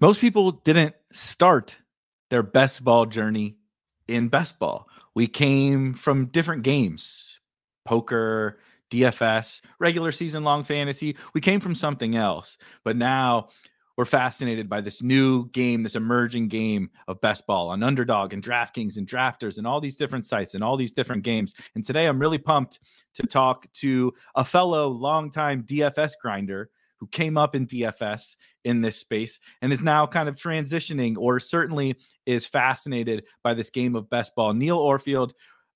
Most people didn't start their best ball journey in best ball. We came from different games, poker, DFS, regular season long fantasy. We came from something else, but now we're fascinated by this new game, this emerging game of best ball on Underdog and DraftKings and Drafters and all these different sites and all these different games. And today I'm really pumped to talk to a fellow longtime DFS grinder who came up in DFS in this space and is now kind of transitioning or certainly is fascinated by this game of best ball. Neil Orfield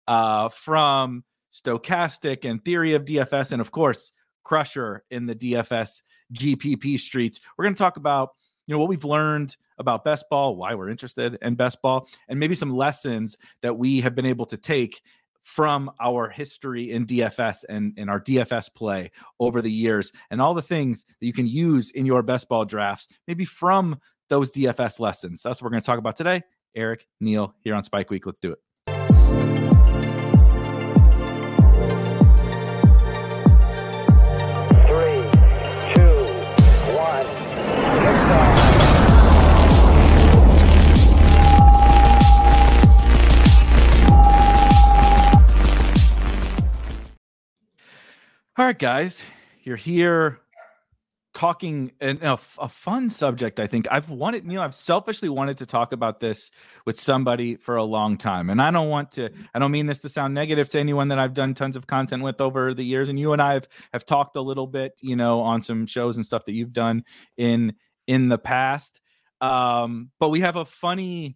uh, from Stokastic and Theory of DFS, and of course, Crusher in the DFS GPP streets. We're going to talk about you know what we've learned about best ball, why we're interested in best ball, and maybe some lessons that we have been able to take from our history in DFS and in our DFS play over the years and all the things that you can use in your best ball drafts, maybe from those DFS lessons. That's what we're going to talk about today. Erik, Neil, here on Spike Week. Let's do it. All right, guys, you're here talking and a, fun subject. I think I've wanted, you know, I've selfishly wanted to talk about this with somebody for a long time, and I don't want to. I don't mean this to sound negative to anyone that I've done tons of content with over the years. And you and I have have talked a little bit, you know, on some shows and stuff that you've done in in the past. Um, but we have a funny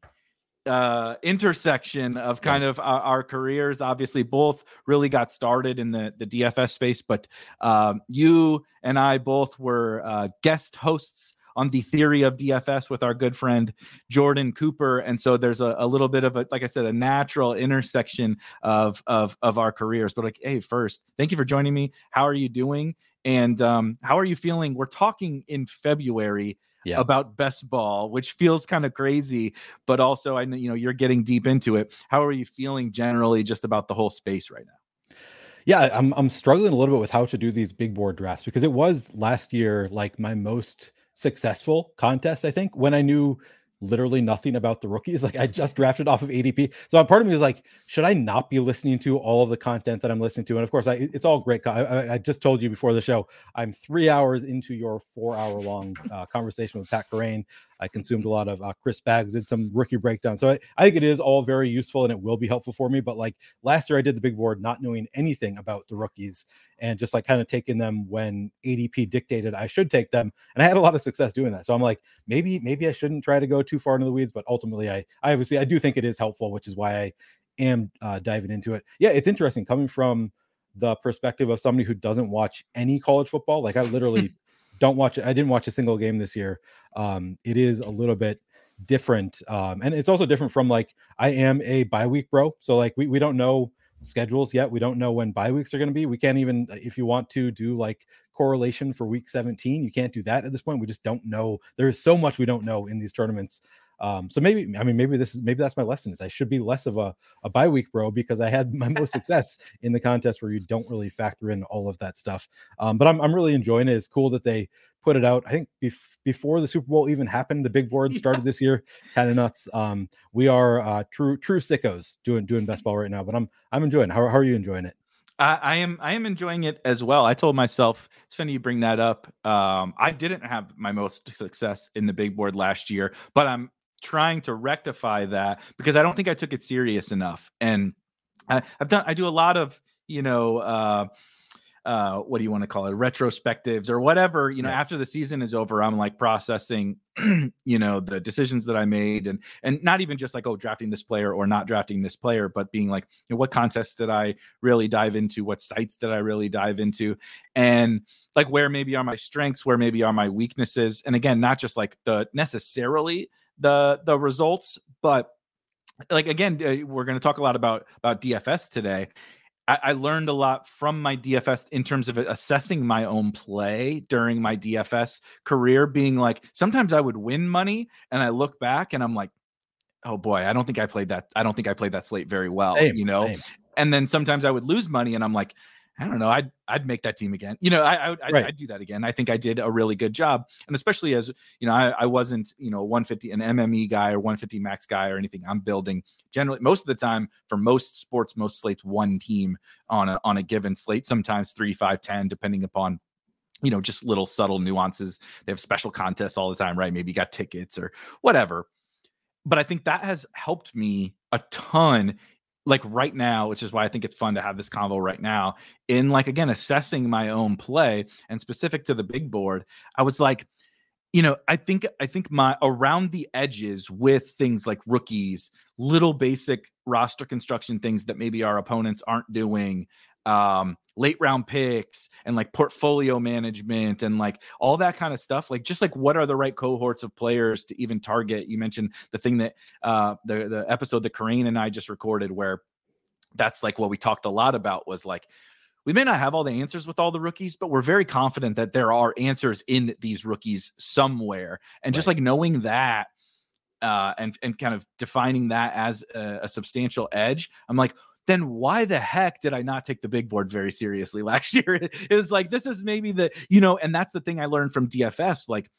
uh, intersection of kind of our, our, careers. Obviously, both really got started in the the DFS space, but um, you and I both were uh, guest hosts on the theory of DFS with our good friend Jordan Cooper, and so there's a, a little bit of a, like I said, a natural intersection of of of our careers. But like, hey, first, thank you for joining me. How are you doing? And um, how are you feeling? We're talking in February yeah. about best ball, which feels kind of crazy, but also I know you know you're getting deep into it. How are you feeling generally just about the whole space right now? Yeah, I'm I'm struggling a little bit with how to do these big board drafts because it was last year like my most successful contest, I think, when I knew literally nothing about the rookies. Like I just drafted off of ADP. So part of me is like, should I not be listening to all of the content that I'm listening to? And of course, I, it's all great. I, I, just told you before the show, I'm three hours into your four hour long uh, conversation with Pat Kerrane. I consumed a lot of uh, Chris Spags, did some rookie breakdown. So I, I think it is all very useful and it will be helpful for me. But like last year, I did the big board not knowing anything about the rookies and just like kind of taking them when ADP dictated I should take them. And I had a lot of success doing that. So I'm like, maybe, maybe I shouldn't try to go too far into the weeds. But ultimately, I, I obviously, I do think it is helpful, which is why I am uh, diving into it. Yeah, it's interesting coming from the perspective of somebody who doesn't watch any college football. Like I literally don't watch it. I didn't watch a single game this year. Um, it is a little bit different. Um, and it's also different from like I am a bye week bro. So like we, we don't know schedules yet. We don't know when bye weeks are going to be. We can't even if you want to do like correlation for week 17, you can't do that at this point. We just don't know. There is so much we don't know in these tournaments. Um, so maybe I mean maybe this is maybe that's my lesson is I should be less of a, a bye week bro because I had my most success in the contest where you don't really factor in all of that stuff. Um, but I'm I'm really enjoying it. It's cool that they put it out. I think bef- before the Super Bowl even happened, the big board started yeah. this year. Kind of nuts. Um, we are uh, true true sickos doing doing best ball right now, but I'm I'm enjoying. It. How how are you enjoying it? I, I, am I am enjoying it as well. I told myself it's funny you bring that up. Um, I didn't have my most success in the big board last year, but I'm trying to rectify that because I don't think I took it serious enough. And I, have done I do a lot of you know uh, uh, what do you want to call it? Retrospectives or whatever you know yeah. after the season is over i'm like processing you know the decisions that i made and and not even just like oh drafting this player or not drafting this player but being like you know, what contests did i really dive into? What sites did i really dive into? And like where maybe are my strengths? Where maybe are my weaknesses? And again not just like the necessarily the the results but like again uh, we're going to talk a lot about about dfs today I, I learned a lot from my DFS in terms of assessing my own play during my DFS career, being like, sometimes I would win money and I look back and I'm like, oh boy, I don't think I played that. I don't think I played that slate very well, same, you know? Same. And then sometimes I would lose money and I'm like, I don't know. I'd I'd make that team again. You know, I, I would I'd, right. I'd, do that again. I think I did a really good job, and especially as you know, I, I wasn't you know 150 an MME guy or 150 max guy or anything. I'm building generally most of the time for most sports, most slates, one team on a on a given slate. Sometimes three, five, ten, depending upon you know just little subtle nuances. They have special contests all the time, right? Maybe you got tickets or whatever. But I think that has helped me a ton like right now, which is why I think it's fun to have this convo right now, in like again assessing my own play and specific to the big board, I was like, you know, I think I think my around the edges with things like rookies, little basic roster construction things that maybe our opponents aren't doing, um, late round picks and like portfolio management and like all that kind of stuff. Like just like what are the right cohorts of players to even target? You mentioned the thing that uh the the episode that Kerrane and I just recorded where that's like what we talked a lot about was like we may not have all the answers with all the rookies, but we're very confident that there are answers in these rookies somewhere. And right. just like knowing that uh, and and kind of defining that as a, a, substantial edge, I'm like, then why the heck did I not take the big board very seriously last year? it was like this is maybe the you know, and that's the thing I learned from DFS, like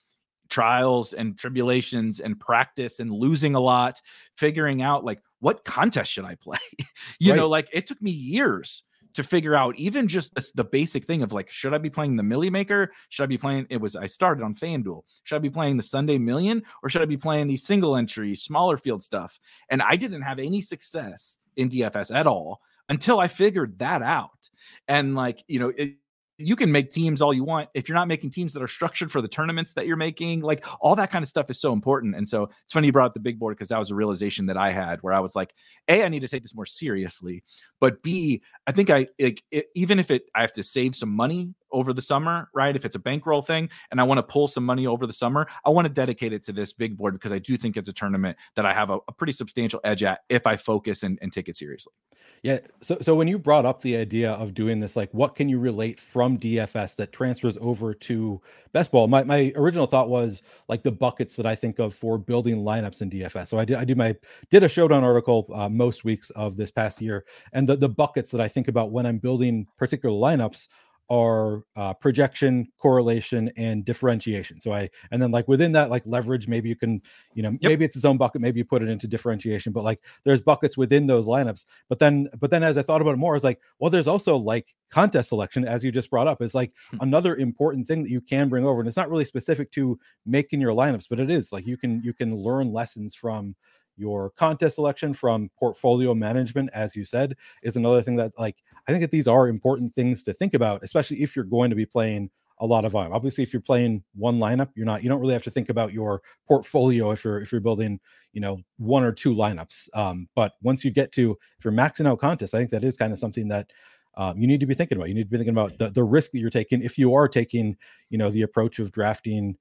trials and tribulations and practice and losing a lot, figuring out like what contest should I play? you right. know, like it took me years to figure out even just the, the, basic thing of like, should I be playing the Milly Maker? Should I be playing? It was I started on FanDuel. Should I be playing the Sunday Million or should I be playing these single entry, smaller field stuff? And I didn't have any success in DFS at all until I figured that out. And like, you know, it, you can make teams all you want if you're not making teams that are structured for the tournaments that you're making like all that kind of stuff is so important and so it's funny you brought up the big board because that was a realization that i had where i was like a i need to take this more seriously but b i think i like it, even if it i have to save some money over the summer, right? If it's a bankroll thing and I want to pull some money over the summer, I want to dedicate it to this big board because I do think it's a tournament that I have a, a pretty substantial edge at if I focus and, and, take it seriously. Yeah. So so when you brought up the idea of doing this, like what can you relate from DFS that transfers over to best ball? My my original thought was like the buckets that I think of for building lineups in DFS. So I did I do my did a showdown article uh, most weeks of this past year, and the the buckets that I think about when I'm building particular lineups are uh, projection, correlation, and differentiation. So I, and then like within that, like leverage, maybe you can, you know, yep. maybe it's its own bucket, maybe you put it into differentiation, but like there's buckets within those lineups. But then, but then as I thought about it more, it's like, well, there's also like contest selection, as you just brought up, is like hmm. another important thing that you can bring over. And it's not really specific to making your lineups, but it is like you can, you can learn lessons from your contest selection from portfolio management as you said is another thing that like i think that these are important things to think about especially if you're going to be playing a lot of volume obviously if you're playing one lineup you're not you don't really have to think about your portfolio if you're if you're building you know one or two lineups um, but once you get to if you're maxing out contests i think that is kind of something that um, you need to be thinking about. You need to be thinking about the, the risk that you're taking if you are taking, you know, the approach of drafting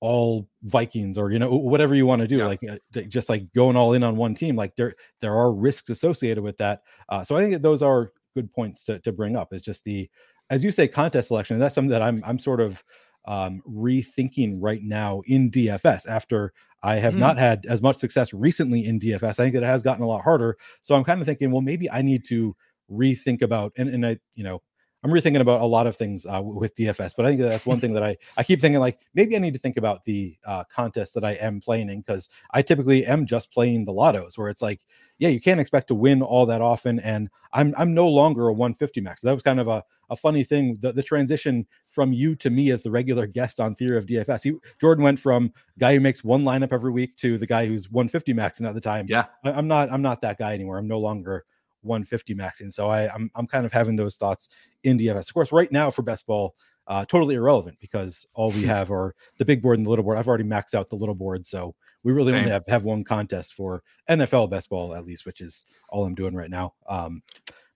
all Vikings or you know whatever you want to do, yeah. like uh, just like going all in on one team. Like there there are risks associated with that. Uh, so I think that those are good points to to bring up. Is just the as you say contest selection, and that's something that I'm I'm sort of um, rethinking right now in DFS after I have mm. not had as much success recently in DFS. I think it has gotten a lot harder. So I'm kind of thinking, well, maybe I need to rethink about and and I you know I'm rethinking about a lot of things uh, with DFS, but I think that's one thing that I I keep thinking like maybe I need to think about the uh, contest that I am playing in because I typically am just playing the lottos where it's like yeah you can't expect to win all that often and I'm I'm no longer a 150 max. That was kind of a a funny thing the, the transition from you to me as the regular guest on Theory of DFS. He, Jordan went from guy who makes one lineup every week to the guy who's 150 maxing at the time. Yeah, I, I'm not I'm not that guy anymore. I'm no longer 150 maxing. So I, I'm I'm kind of having those thoughts in DFS. Of course, right now for best ball, uh, totally irrelevant because all we have are the big board and the little board. I've already maxed out the little board, so we really Same. only have have one contest for NFL best ball at least, which is all I'm doing right now. Um,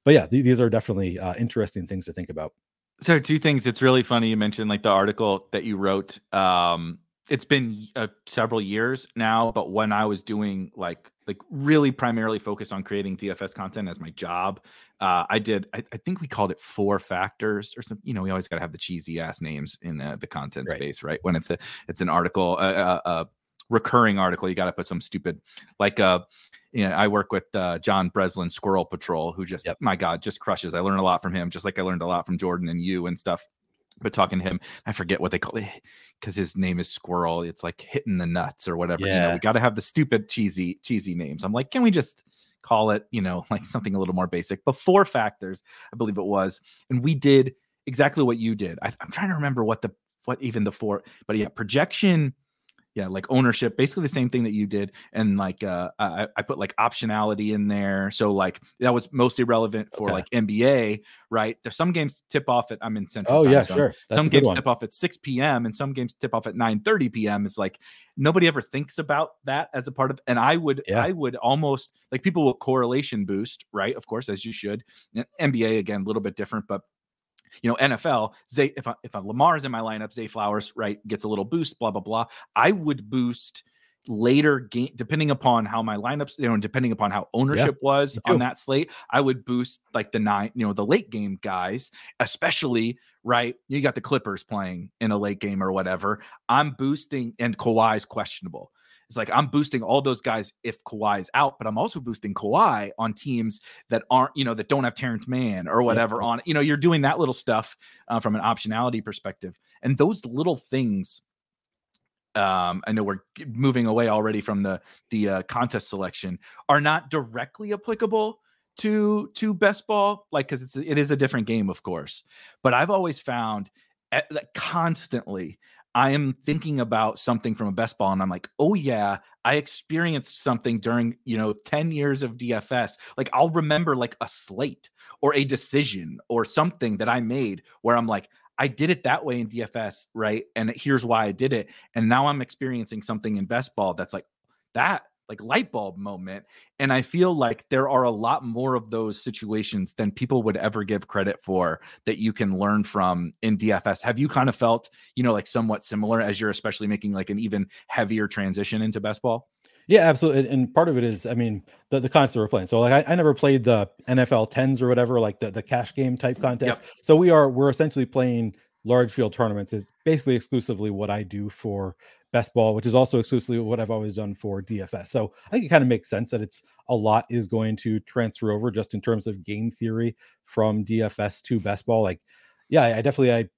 but yeah, th- these are definitely uh, interesting things to think about. So two things. It's really funny you mentioned like the article that you wrote. Um, it's been uh, several years now, but when I was doing like like really primarily focused on creating DFS content as my job, uh, I did. I, I, think we called it four factors or something. You know, we always got to have the cheesy ass names in uh, the content right. space, right? When it's a it's an article, a, a recurring article, you got to put some stupid like uh you know, I work with uh, John Breslin, Squirrel Patrol, who just, yep. my God, just crushes. I learn a lot from him, just like I learned a lot from Jordan and you and stuff but talking to him, I forget what they call it because his name is Squirrel. It's like hitting the nuts or whatever. Yeah. You know, we got to have the stupid cheesy cheesy names. I'm like, can we just call it, you know, like something a little more basic? But four factors, I believe it was, and we did exactly what you did. I, I'm trying to remember what the what even the four, but yeah, projection yeah like ownership basically the same thing that you did and like uh I, I put like optionality in there so like that was mostly relevant for okay. like nba right there's some games tip off at i'm in central oh yeah zone. sure That's some games one. tip off at 6 p.m and some games tip off at 9 30 p.m it's like nobody ever thinks about that as a part of and i would yeah. i would almost like people will correlation boost right of course as you should nba again a little bit different but you know, NFL, Zay, if I, if I, Lamar's in my lineup, Zay Flowers, right, gets a little boost, blah, blah, blah. I would boost later game depending upon how my lineups you know depending upon how ownership yeah, was on that slate i would boost like the nine you know the late game guys especially right you got the clippers playing in a late game or whatever. I'm boosting and Kawhi's questionable it's like I'm boosting all those guys if Kawhi is out, but I'm also boosting Kawhi on teams that aren't, you know, that don't have Terance Mann or whatever yeah. on. You know, you're doing that little stuff uh, from an optionality perspective, and those little things. Um, I know we're moving away already from the the uh, contest selection are not directly applicable to to best ball, like because it's it is a different game, of course. But I've always found at, eh, like, constantly I am thinking about something from a best ball and I'm like, oh yeah, I experienced something during, you know, 10 years of DFS. Like I'll remember like a slate or a decision or something that I made where I'm like, I did it that way in DFS, right? And here's why I did it. And now I'm experiencing something in best ball that's like, that like light bulb moment. And I feel like there are a lot more of those situations than people would ever give credit for that you can learn from in DFS. Have you kind of felt, you know, like somewhat similar as you're especially making like an even heavier transition into best ball? Yeah, absolutely. And part of it is, I mean, the, the concept we're playing. So like I, I never played the NFL tens or whatever, like the, the cash game type contest. Yep. So we are we're essentially playing large field tournaments is basically exclusively what I do for best ball, which is also exclusively what I've always done for DFS. So I think it kind of makes sense that it's a lot is going to transfer over just in terms of game theory from DFS to best ball. Like, yeah, I definitely I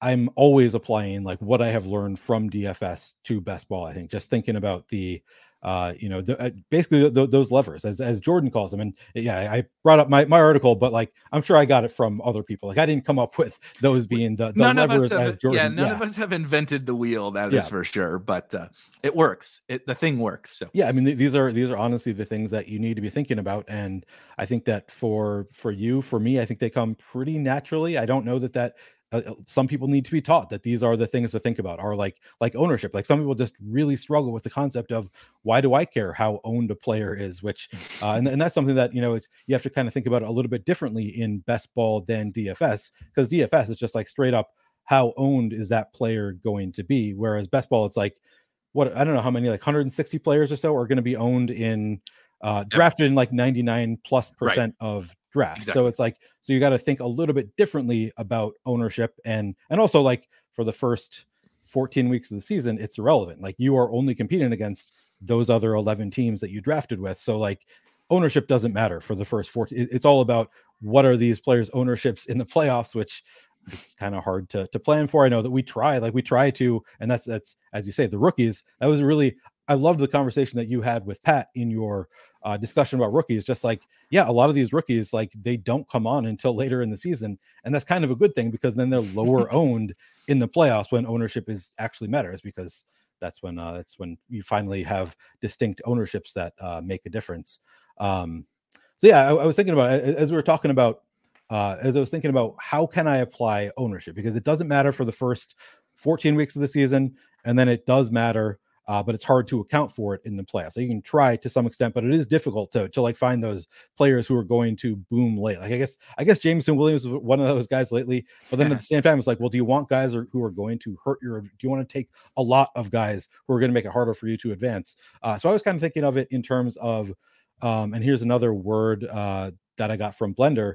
I'm always applying like what I have learned from DFS to best ball. I think just thinking about the uh, you know, the, uh, basically those levers, as as Jordan calls them. And yeah, I brought up my, my article, but like I'm sure I got it from other people. Like I didn't come up with those being the, the none levers us as Jordan. Yeah, none yeah. of us have invented the wheel. That yeah. is for sure. But uh, it works. It the thing works. So yeah, I mean th- these are these are honestly the things that you need to be thinking about. And I think that for for you, for me, I think they come pretty naturally. I don't know that that uh, uh, some people need to be taught that these are the things to think about are like like ownership. Like some people just really struggle with the concept of why do i care how owned a player is? which uh, and, and that's something that you know it's you have to kind of think about a little bit differently in best ball than dfs because dfs is just like straight up how owned is that player going to be? whereas best ball it's like what i don't know how many like 160 players or so are going to be owned in uh, drafted in like 99 plus percent right. of drafts. Exactly. So it's like so you got to think a little bit differently about ownership and and also like for the first 14 weeks of the season, it's irrelevant. Like you are only competing against those other 11 teams that you drafted with. So like ownership doesn't matter for the first 14. It's all about what are these players' ownerships in the playoffs, which is kind of hard to to plan for. I know that we try, like we try to, and that's that's as you say, the rookies. That was really I loved the conversation that you had with Pat in your uh, discussion about rookies. Just like, yeah, a lot of these rookies, like they don't come on until later in the season, and that's kind of a good thing because then they're lower owned in the playoffs when ownership is actually matters because that's when uh, that's when you finally have distinct ownerships that uh, make a difference. Um, so yeah, I, I was thinking about as we were talking about uh, as I was thinking about how can I apply ownership because it doesn't matter for the first 14 weeks of the season, and then it does matter uh, but it's hard to account for it in the playoffs. So you can try to some extent, but it is difficult to to like find those players who are going to boom late. Like I guess I guess Jameson Williams was one of those guys lately, but then at the same time, it's like, well, do you want guys who are going to hurt your? Do you want to take a lot of guys who are going to make it harder for you to advance? Uh, so I was kind of thinking of it in terms of, um, and here's another word uh, that I got from Blender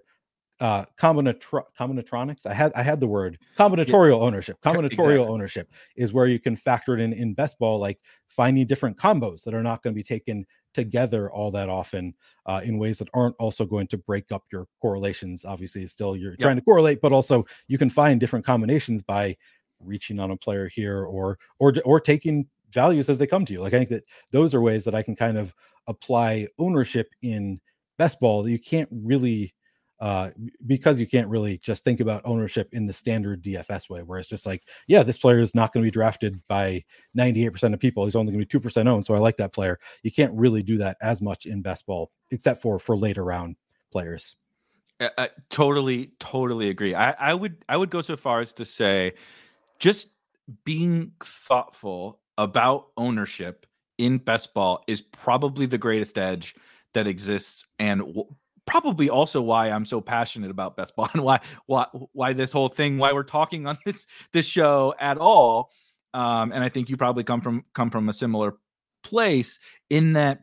uh combinatro- combinatronics i had i had the word combinatorial yeah. ownership combinatorial exactly. ownership is where you can factor it in in best ball like finding different combos that are not going to be taken together all that often uh, in ways that aren't also going to break up your correlations obviously still you're yep. trying to correlate but also you can find different combinations by reaching on a player here or or or taking values as they come to you like i think that those are ways that i can kind of apply ownership in best ball that you can't really uh, because you can't really just think about ownership in the standard DFS way, where it's just like, yeah, this player is not going to be drafted by 98% of people. He's only going to be 2% owned. So I like that player. You can't really do that as much in best ball, except for for later round players. I, I totally, totally agree. I, I would I would go so far as to say just being thoughtful about ownership in best ball is probably the greatest edge that exists and probably also why I'm so passionate about best ball and why why why this whole thing why we're talking on this this show at all. Um, and I think you probably come from come from a similar place in that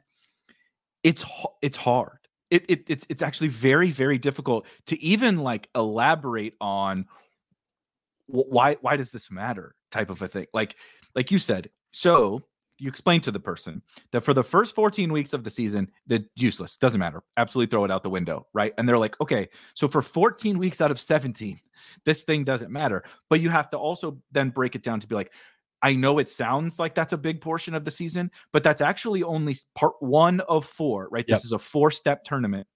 it's it's hard. It, it it's it's actually very very difficult to even like elaborate on why why does this matter type of a thing. Like like you said. So you explain to the person that for the first 14 weeks of the season, that useless, doesn't matter. Absolutely throw it out the window, right? And they're like, okay, so for 14 weeks out of 17, this thing doesn't matter. But you have to also then break it down to be like, I know it sounds like that's a big portion of the season, but that's actually only part one of four, right? This is a four step tournament.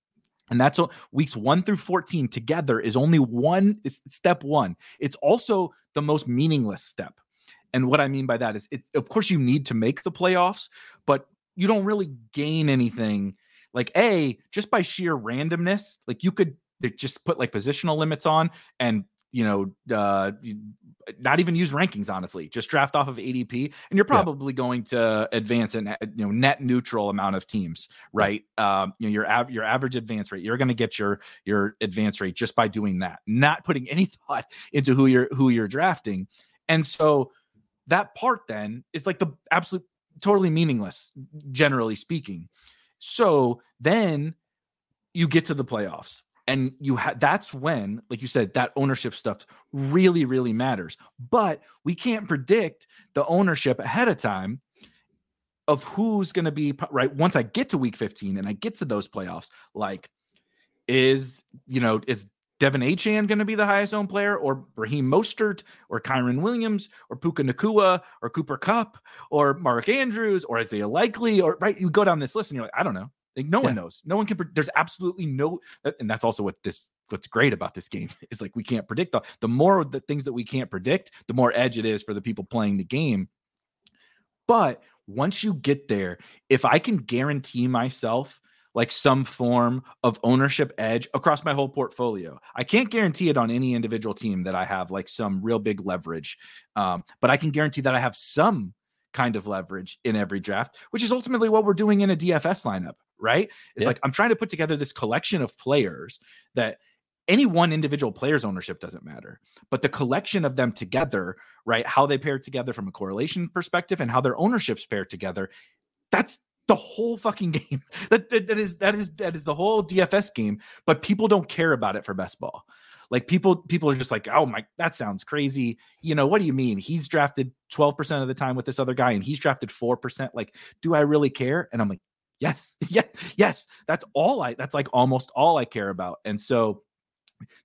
And that's what weeks one through 14 together is only one is step one. It's also the most meaningless step and what I mean by that is, it, of course, you need to make the playoffs, but you don't really gain anything. Like a just by sheer randomness, like you could just put like positional limits on and you know uh not even use rankings honestly just draft off of adp and you're probably yeah. going to advance in you know net neutral amount of teams right um you know your av- your average advance rate you're going to get your your advance rate just by doing that not putting any thought into who you're who you're drafting and so that part then is like the absolute totally meaningless, generally speaking. So then you get to the playoffs and you have that's when like you said that ownership stuff really really matters but we can't predict the ownership ahead of time of who's going to be right once i get to week 15 and i get to those playoffs like is you know is De'Von Achane going to be the highest owned player, or Raheem Mostert, or Kyren Williams, or Puka Nacua, or Cooper Kupp, or Mark Andrews, or Isaiah Likely, or right? You go down this list and you're like, I don't know. Like no yeah. one knows. No one can. There's absolutely no, and that's also what this. What's great about this game is like we can't predict the. The more the things that we can't predict, the more edge it is for the people playing the game. But once you get there, if I can guarantee myself like some form of ownership edge across my whole portfolio. I can't guarantee it on any individual team that I have like some real big leverage, um, but I can guarantee that I have some kind of leverage in every draft, which is ultimately what we're doing in a DFS lineup, right? It's yeah. like I'm trying to put together this collection of players that any one individual player's ownership doesn't matter, but the collection of them together, right? How they pair together from a correlation perspective and how their ownerships pair together. That's the whole fucking game. That, that, that is that is that is the whole DFS game, but people don't care about it for best ball. Like people people are just like, "Oh my, that sounds crazy." You know, what do you mean? He's drafted 12% of the time with this other guy and he's drafted 4%. Like, do I really care? And I'm like, Yes, yes, yes. That's all I. That's like almost all I care about. And so,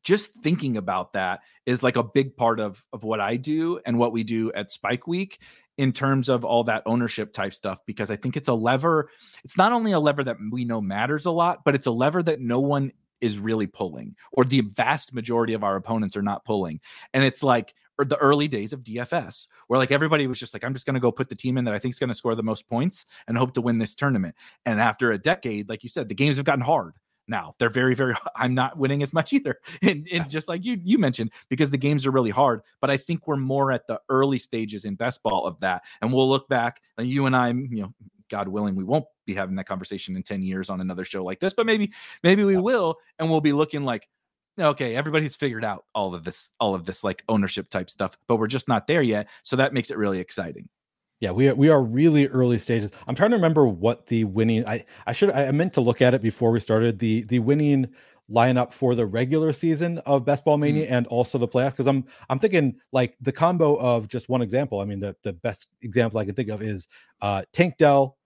just thinking about that is like a big part of of what I do and what we do at Spike Week in terms of all that ownership type stuff because I think it's a lever. It's not only a lever that we know matters a lot, but it's a lever that no one is really pulling or the vast majority of our opponents are not pulling. And it's like or the early days of DFS, where like everybody was just like, I'm just going to go put the team in that I think is going to score the most points and hope to win this tournament. And after a decade, like you said, the games have gotten hard. Now they're very, very. I'm not winning as much either, and, and just like you you mentioned, because the games are really hard. But I think we're more at the early stages in best ball of that, and we'll look back. And you and I, you know, God willing, we won't be having that conversation in 10 years on another show like this, but maybe, maybe we will. And we'll be looking like, okay, everybody's figured out all of this, all of this like ownership type stuff, but we're just not there yet. So that makes it really exciting. Yeah, we are, we are really early stages. I'm trying to remember what the winning I I should I meant to look at it before we started the the winning lineup for the regular season of Best Ball Mania mm. and also the playoff because I'm I'm thinking like the combo of just one example. I mean the the best example I can think of is uh Tank Dell,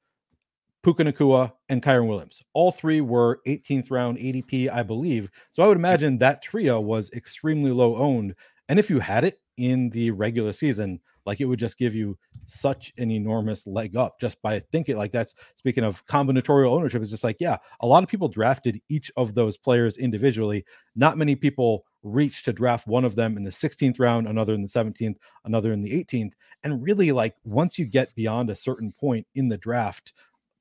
Puka Nacua, and Kyren Williams. All three were 18th round ADP, I believe. So I would imagine that trio was extremely low owned. And if you had it in the regular season, like it would just give you such an enormous leg up just by thinking like that's speaking of combinatorial ownership. It's just like, yeah, a lot of people drafted each of those players individually. Not many people reached to draft one of them in the 16th round, another in the 17th, another in the 18th. And really, like once you get beyond a certain point in the draft,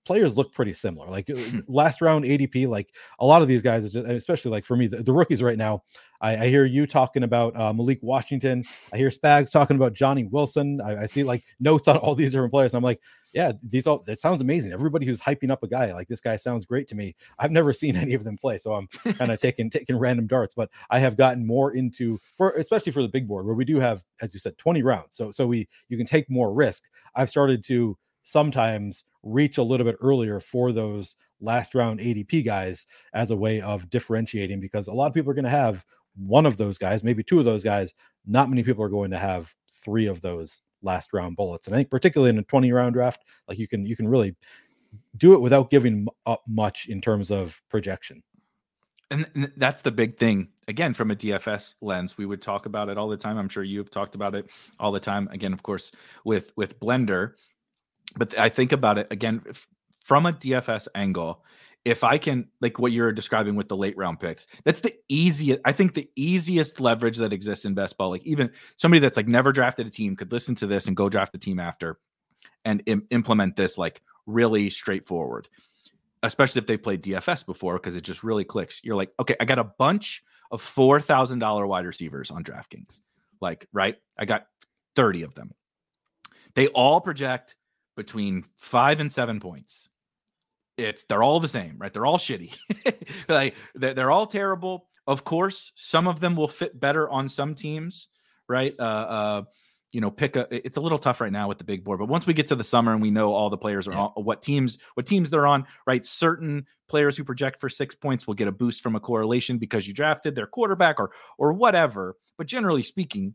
players look pretty similar. Like uh, last round ADP, like a lot of these guys, especially like for me, the, the rookies right now. I, I, hear you talking about uh, Malik Washington. I hear Spags talking about Johnny Wilson. I, I, see like notes on all these different players. I'm like, yeah, these all it sounds amazing. Everybody who's hyping up a guy like this guy sounds great to me. I've never seen any of them play, so I'm kind of taking taking random darts. But I have gotten more into for especially for the big board where we do have, as you said, 20 rounds. So so we you can take more risk. I've started to sometimes reach a little bit earlier for those last round ADP guys as a way of differentiating because a lot of people are going to have one of those guys, maybe two of those guys. Not many people are going to have three of those last round bullets. And I think particularly in a 20 round draft, like you can you can really do it without giving up much in terms of projection. And that's the big thing. Again, from a DFS lens, we would talk about it all the time. I'm sure you have talked about it all the time. Again, of course, with with Blender, but I think about it again from a DFS angle. If I can, like what you're describing with the late round picks, that's the easiest. I think the easiest leverage that exists in best ball. Like even somebody that's like never drafted a team could listen to this and go draft a team after, and Im- implement this like really straightforward. Especially if they played DFS before, because it just really clicks. You're like, okay, I got a bunch of four thousand dollar wide receivers on DraftKings. Like, right? I got thirty of them. They all project between five and seven points. It's they're all the same, right? They're all shitty. like they're, they're all terrible. Of course, some of them will fit better on some teams, right? Uh, uh, you know, pick a. It's a little tough right now with the big board, but once we get to the summer and we know all the players are yeah. on, what teams, what teams they're on, right? Certain players who project for six points will get a boost from a correlation because you drafted their quarterback or or whatever. But generally speaking,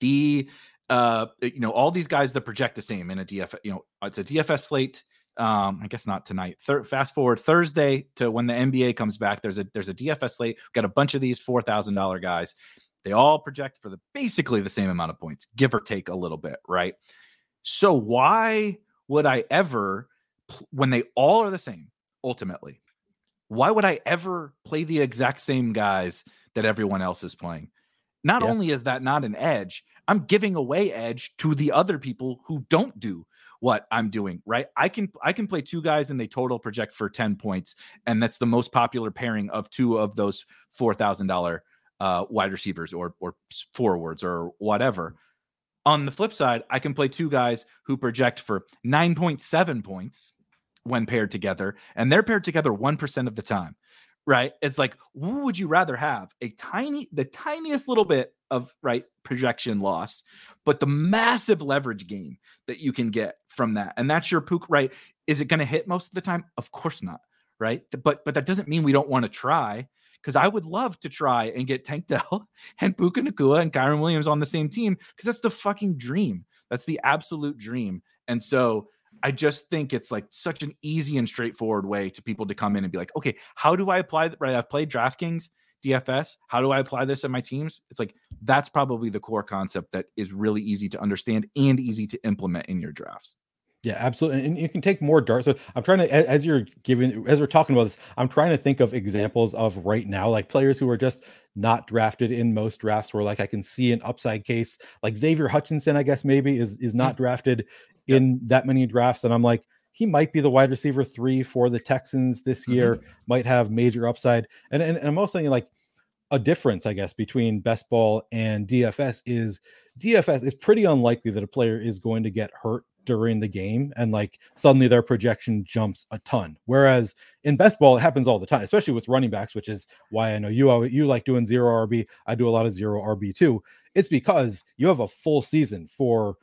the uh, you know, all these guys that project the same in a DF, you know, it's a DFS slate. Um, I guess not tonight. Thir- fast forward Thursday to when the NBA comes back. There's a there's a DFS slate. We've got a bunch of these four thousand dollar guys. They all project for the basically the same amount of points, give or take a little bit, right? So why would I ever, when they all are the same, ultimately, why would I ever play the exact same guys that everyone else is playing? Not yeah. only is that not an edge, I'm giving away edge to the other people who don't do what I'm doing, right? I can I can play two guys and they total project for 10 points and that's the most popular pairing of two of those $4,000 uh, wide receivers or or forwards or whatever. On the flip side, I can play two guys who project for 9.7 points when paired together and they're paired together 1% of the time right? It's like, who would you rather have? A tiny, the tiniest little bit of right projection loss, but the massive leverage gain that you can get from that. And that's your pook, right? Is it going to hit most of the time? Of course not, right? But but that doesn't mean we don't want to try. Because I would love to try and get Tank Dell and Puka Nacua and Kyren Williams on the same team because that's the fucking dream. That's the absolute dream. And so I just think it's like such an easy and straightforward way to people to come in and be like, okay, how do I apply? Right, I've played DraftKings, DFS. How do I apply this in my teams? It's like that's probably the core concept that is really easy to understand and easy to implement in your drafts. Yeah, absolutely. And you can take more darts. So I'm trying to, as you're giving, as we're talking about this, I'm trying to think of examples of right now, like players who are just not drafted in most drafts where like I can see an upside case, like Xavier Hutchinson, I guess maybe is is not mm-hmm. Yep. in that many drafts. And I'm like, he might be the wide receiver three for the Texans this year, mm-hmm. might have major upside. And, and, and I'm also thinking like a difference, I guess, between best ball and DFS is DFS is pretty unlikely that a player is going to get hurt during the game and like suddenly their projection jumps a ton. Whereas in best ball, it happens all the time, especially with running backs, which is why I know you you like doing zero RB. I do a lot of zero RB too. It's because you have a full season for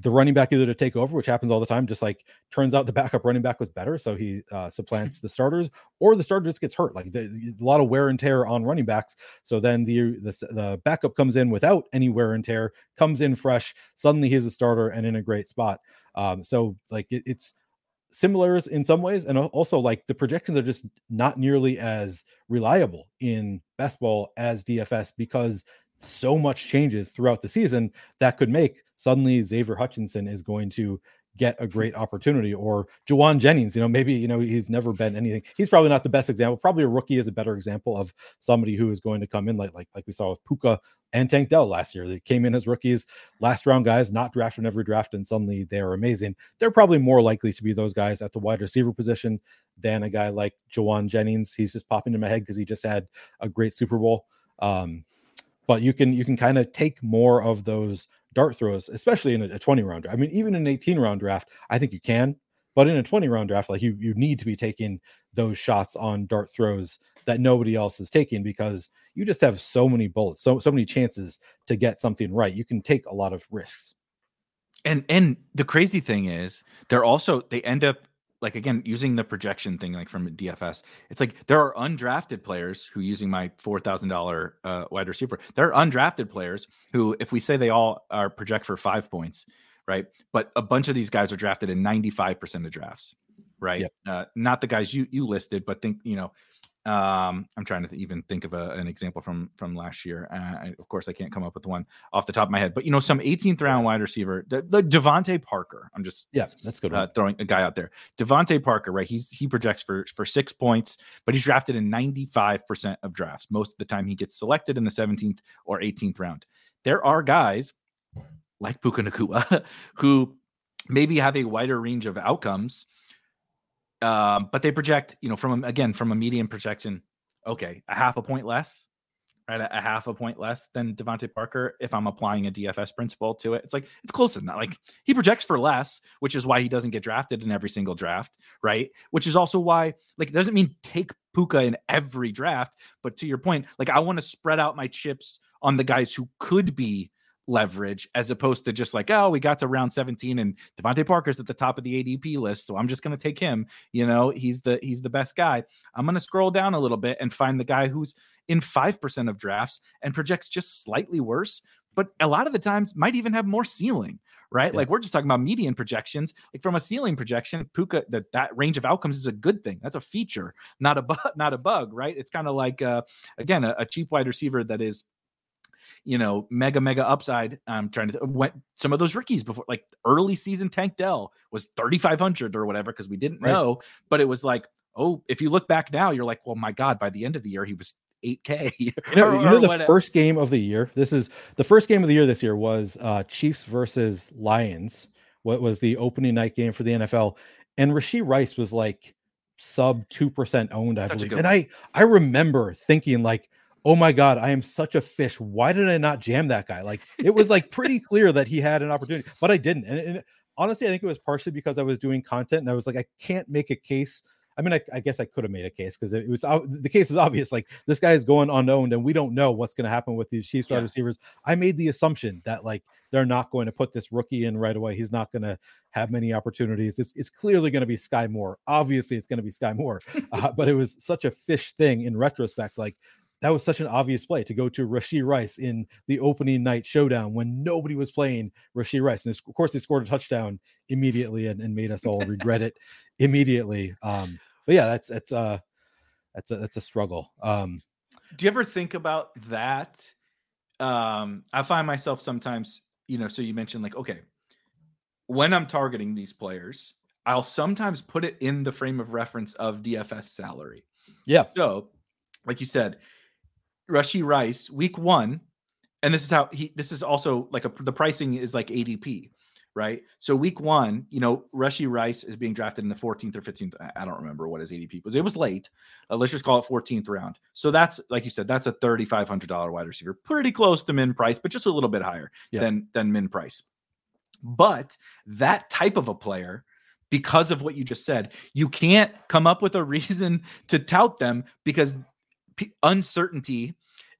the running back either to take over, which happens all the time, just like turns out the backup running back was better, so he uh, supplants the starters, or the starter just gets hurt. Like the, a lot of wear and tear on running backs. So then the, the the backup comes in without any wear and tear, comes in fresh. Suddenly he's a starter and in a great spot. Um, so like it, it's similar in some ways, and also like the projections are just not nearly as reliable in best ball as DFS because so much changes throughout the season that could make suddenly Xavier Hutchinson is going to get a great opportunity or Jauan Jennings, you know, maybe, you know, he's never been anything. He's probably not the best example. Probably a rookie is a better example of somebody who is going to come in like, like, like we saw with Puka and Tank Dell last year. They came in as rookies, last round guys, not drafted in every draft, and suddenly they are amazing. They're probably more likely to be those guys at the wide receiver position than a guy like Jauan Jennings. He's just popping in my head because he just had a great Super Bowl. Um, but you can you can kind of take more of those dart throws, especially in a, a 20 round. I mean, even in an 18 round draft, I think you can, but in a 20 round draft, like you you need to be taking those shots on dart throws that nobody else is taking because you just have so many bullets, so so many chances to get something right. You can take a lot of risks. And and the crazy thing is, they're also they end up like again using the projection thing like from DFS, it's like there are undrafted players who using my four thousand dollar uh, wide receiver. There are undrafted players who, if we say they all are project for five points, right? But a bunch of these guys are drafted in ninety five percent of drafts, right? Yep. Uh, not the guys you you listed, but think you know um, I'm trying to th- even think of a, an example from from last year. Uh, I, of course, I can't come up with one off the top of my head, but you know, some 18th round wide receiver, the, the DeVante Parker. I'm just yeah, that's good. Uh, throwing a guy out there, DeVante Parker, right? He's he projects for for six points, but he's drafted in 95 percent of drafts. Most of the time, he gets selected in the 17th or 18th round. There are guys like Puka Nacua who maybe have a wider range of outcomes um, but they project, you know, from again from a median projection, okay, a half a point less, right? A, a half a point less than DeVante Parker. If I'm applying a DFS principle to it, it's like it's close enough. Like he projects for less, which is why he doesn't get drafted in every single draft, right? Which is also why, like, it doesn't mean take Puka in every draft, but to your point, like I want to spread out my chips on the guys who could be leverage as opposed to just like, oh, we got to round 17 and DeVante Parker's at the top of the ADP list. So I'm just going to take him. You know, he's the he's the best guy. I'm going to scroll down a little bit and find the guy who's in 5% of drafts and projects just slightly worse, but a lot of the times might even have more ceiling, right? Yeah. Like we're just talking about median projections. Like from a ceiling projection, Puka that that range of outcomes is a good thing. That's a feature, not a bu- not a bug, right? It's kind of like uh, again a, a cheap wide receiver that is you know, mega, mega upside. I'm trying to went some of those rookies before, like early season Tank Dell was 3,500 or whatever, because we didn't right. know. But it was like, oh, if you look back now, you're like, well, my God, by the end of the year, he was 8K. you know, you know the first game of the year. This is the first game of the year this year was uh Chiefs versus Lions. What was the opening night game for the NFL? And Rashee Rice was like sub two percent owned, I believe. And I I remember thinking like, oh my god i am such a fish. Why did i not jam that guy? Like it was like pretty clear that he had an opportunity but i didn't and, and, honestly i think it was partially because i was doing content and i was like i can't make a case. I mean i, I guess i could have made a case because it was the case is obvious like this guy is going unknown and we don't know what's going to happen with these chiefs yeah. wide receivers. I made the assumption that like they're not going to put this rookie in right away. He's not going to have many opportunities. It's, it's clearly going to be Skyy Moore. Obviously it's going to be Skyy Moore uh, but it was such a fish thing in retrospect like that was such an obvious play to go to Rashee Rice in the opening night showdown when nobody was playing Rashee Rice. And of course, he scored a touchdown immediately and, and made us all regret it immediately. Um, but yeah, that's that's uh that's a that's a struggle. Um, Do you ever think about that? Um, I find myself sometimes, you know, so you mentioned like, okay, when I'm targeting these players, I'll sometimes put it in the frame of reference of DFS salary. Yeah. So, like you said, Rashee Rice, week one, and this is how he. This is also like a the pricing is like ADP, right? So week one, you know, Rashee Rice is being drafted in the 14th or 15th. I don't remember what his ADP was. It was late. Uh, let's just call it 14th round. So that's like you said, that's a $3,500 wide receiver, pretty close to min price, but just a little bit higher yeah. than than min price. But that type of a player because of what you just said. You can't come up with a reason to tout them because p- uncertainty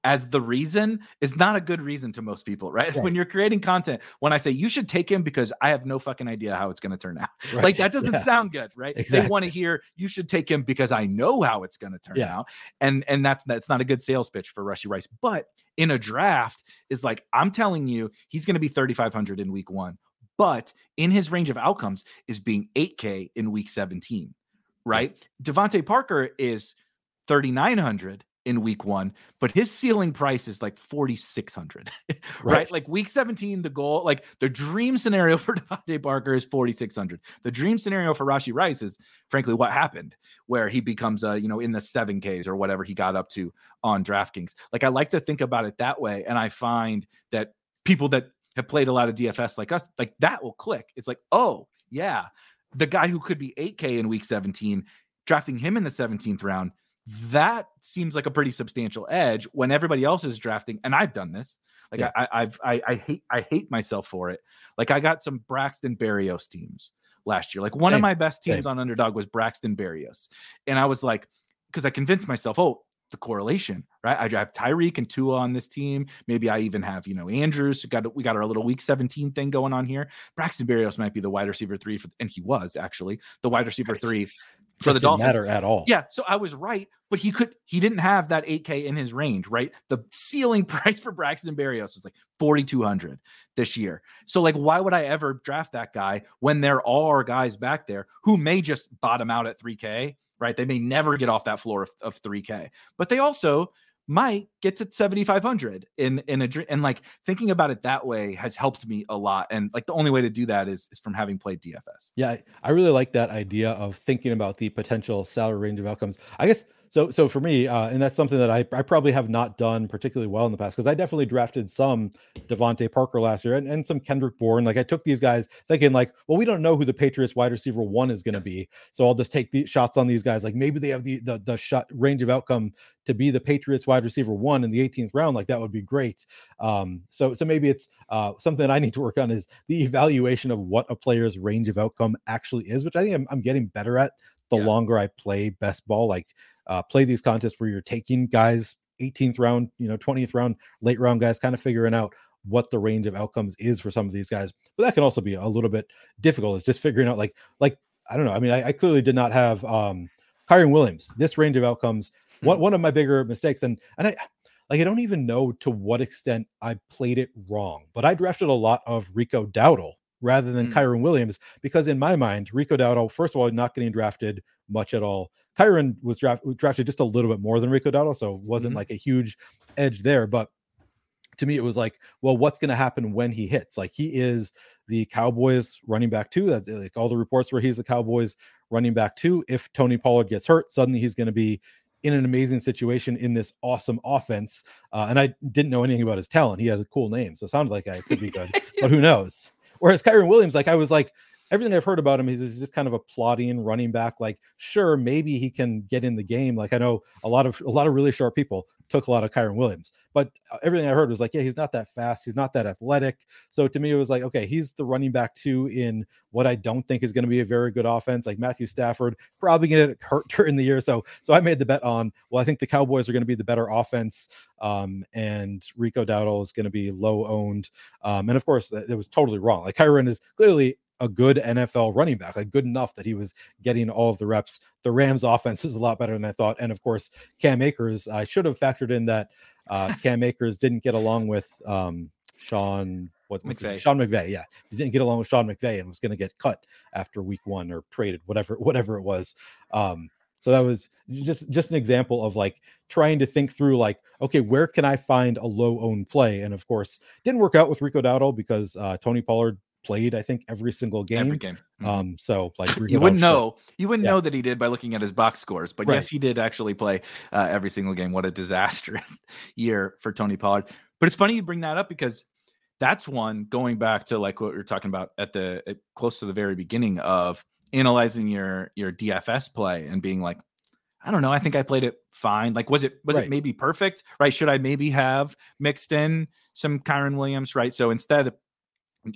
as the reason is not a good reason to most people, right? right? When you're creating content, when I say you should take him because I have no fucking idea how it's going to turn out, right. like that doesn't yeah. sound good, right? Exactly. They want to hear you should take him because I know how it's going to turn yeah. out, and and that's that's not a good sales pitch for Rashee Rice. But in a draft, is like I'm telling you, he's going to be 3,500 in week one but in his range of outcomes is being 8K in week 17, right? DeVante Parker is 3,900 in week one, but his ceiling price is like 4,600, right? right? Like week 17, the goal, like the dream scenario for DeVante Parker is 4,600. The dream scenario for Rashee Rice is frankly what happened, where he becomes, a, you know, in the 7Ks or whatever he got up to on DraftKings. Like I like to think about it that way. And I find that people that have played a lot of DFS like us, like that will click. It's like, oh, yeah, the guy who could be 8K in week 17, drafting him in the 17th round, that seems like a pretty substantial edge when everybody else is drafting. And I've done this. Like yeah. I, I've I, I hate I hate myself for it. Like I got some Braxton Berrios teams last year. Like one Same. of my best teams Same. on underdog was Braxton Berrios. And I was like, because I convinced myself, oh, the correlation, right? I have Tyreek and Tua on this team. Maybe I even have, you know, Andrews. We got we got our little week 17 thing going on here. Braxton Berrios might be the wide receiver three for, and he was actually the wide receiver three for the Dolphins. Matter at all? Yeah, so I was right, but he could he didn't have that 8K in his range, right? The ceiling price for Braxton Berrios was like 4,200 this year. So like, why would I ever draft that guy when there are guys back there who may just bottom out at 3K right? They may never get off that floor of, of 3K, but they also might get to 7500 in in a and like thinking about it that way has helped me a lot and like the only way to do that is is from having played dfs yeah i really like that idea of thinking about the potential salary range of outcomes. I guess so, so for me, uh, and that's something that I, I probably have not done particularly well in the past because I definitely drafted some DeVante Parker last year and, and some Kendrick Bourne. Like I took these guys thinking like, well, we don't know who the Patriots wide receiver one is going to be, so I'll just take the shots on these guys. Like maybe they have the, the the shot range of outcome to be the Patriots wide receiver one in the 18th round. Like that would be great. Um, so so maybe it's uh, something that I need to work on is the evaluation of what a player's range of outcome actually is, which I think I'm, I'm getting better at the yeah. longer I play best ball. Like uh, play these contests where you're taking guys 18th round, you know, 20th round, late round guys, kind of figuring out what the range of outcomes is for some of these guys. But that can also be a little bit difficult. It's just figuring out like like I don't know. I mean, I, I clearly did not have um Kyren Williams. This range of outcomes. Mm-hmm. One one of my bigger mistakes, and and I like I don't even know to what extent I played it wrong, but I drafted a lot of Rico Dowdle rather than mm. Kyren Williams because in my mind, Rico Dowdle, first of all, not getting drafted much at all. Kyren was draft, drafted just a little bit more than Rico Dowdle, so it wasn't mm-hmm. like a huge edge there. But to me, it was like, well, what's going to happen when he hits? Like he is the Cowboys running back too. That like all the reports where he's the Cowboys running back too. If Tony Pollard gets hurt, suddenly he's going to be in an amazing situation in this awesome offense. Uh, and I didn't know anything about his talent. He has a cool name, so it sounded like I could be good, but who knows? Whereas Kyren Williams, like I was like, everything I've heard about him, he's, just kind of a plodding running back. Like, sure, maybe he can get in the game. Like, I know a lot of a lot of really short people took a lot of Kyren Williams, but uh, everything I heard was like, yeah, he's not that fast, he's not that athletic. So to me, it was like, okay, he's the running back two in what I don't think is going to be a very good offense. Like Matthew Stafford probably going to hurt during the year. So so I made the bet on, well, I think the Cowboys are going to be the better offense. Um, and Rico Dowdle is going to be low owned. Um, and of course, it was totally wrong. Like Kyren is clearly a good NFL running back, like good enough that he was getting all of the reps. The Rams offense is a lot better than I thought. And of course, Cam Akers, I should have factored in that uh, Cam Akers didn't get along with um, Sean what McVay. Sean McVay, yeah, he didn't get along with Sean McVay and was going to get cut after week one or traded, whatever, whatever it was. Um, so that was just just an example of like trying to think through like, okay, where can I find a low owned play? And of course, didn't work out with Rico Dowdle because uh, Tony Pollard played, I think, every single game. Every game. Mm-hmm. Um, so like you wouldn't know, you wouldn't yeah. know that he did by looking at his box scores, but right. yes, he did actually play uh, every single game. What a disastrous year for Tony Pollard. But it's funny you bring that up because that's one going back to like what we are talking about at the at close to the very beginning of analyzing your your DFS play and being like, I don't know, I think I played it fine. Like, was it was right. it maybe perfect? Right? Should I maybe have mixed in some Kyren Williams? Right. So instead,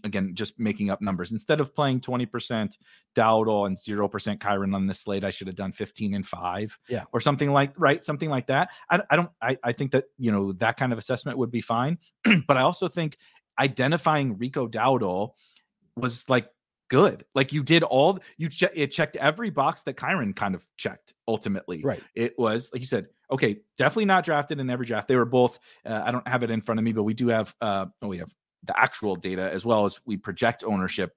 again, just making up numbers. Instead of playing 20% Dowdle and 0% Kyren on this slate, I should have done 15 and 5. Yeah. Or something like right, something like that. I, I don't I, I think that you know that kind of assessment would be fine. but I also think identifying Rico Dowdle was like good. Like you did all you che- it checked every box that Kyren kind of checked ultimately. Right. It was like you said, okay, definitely not drafted in every draft. They were both uh, I don't have it in front of me, but we do have uh oh, we have the actual data as well as we project ownership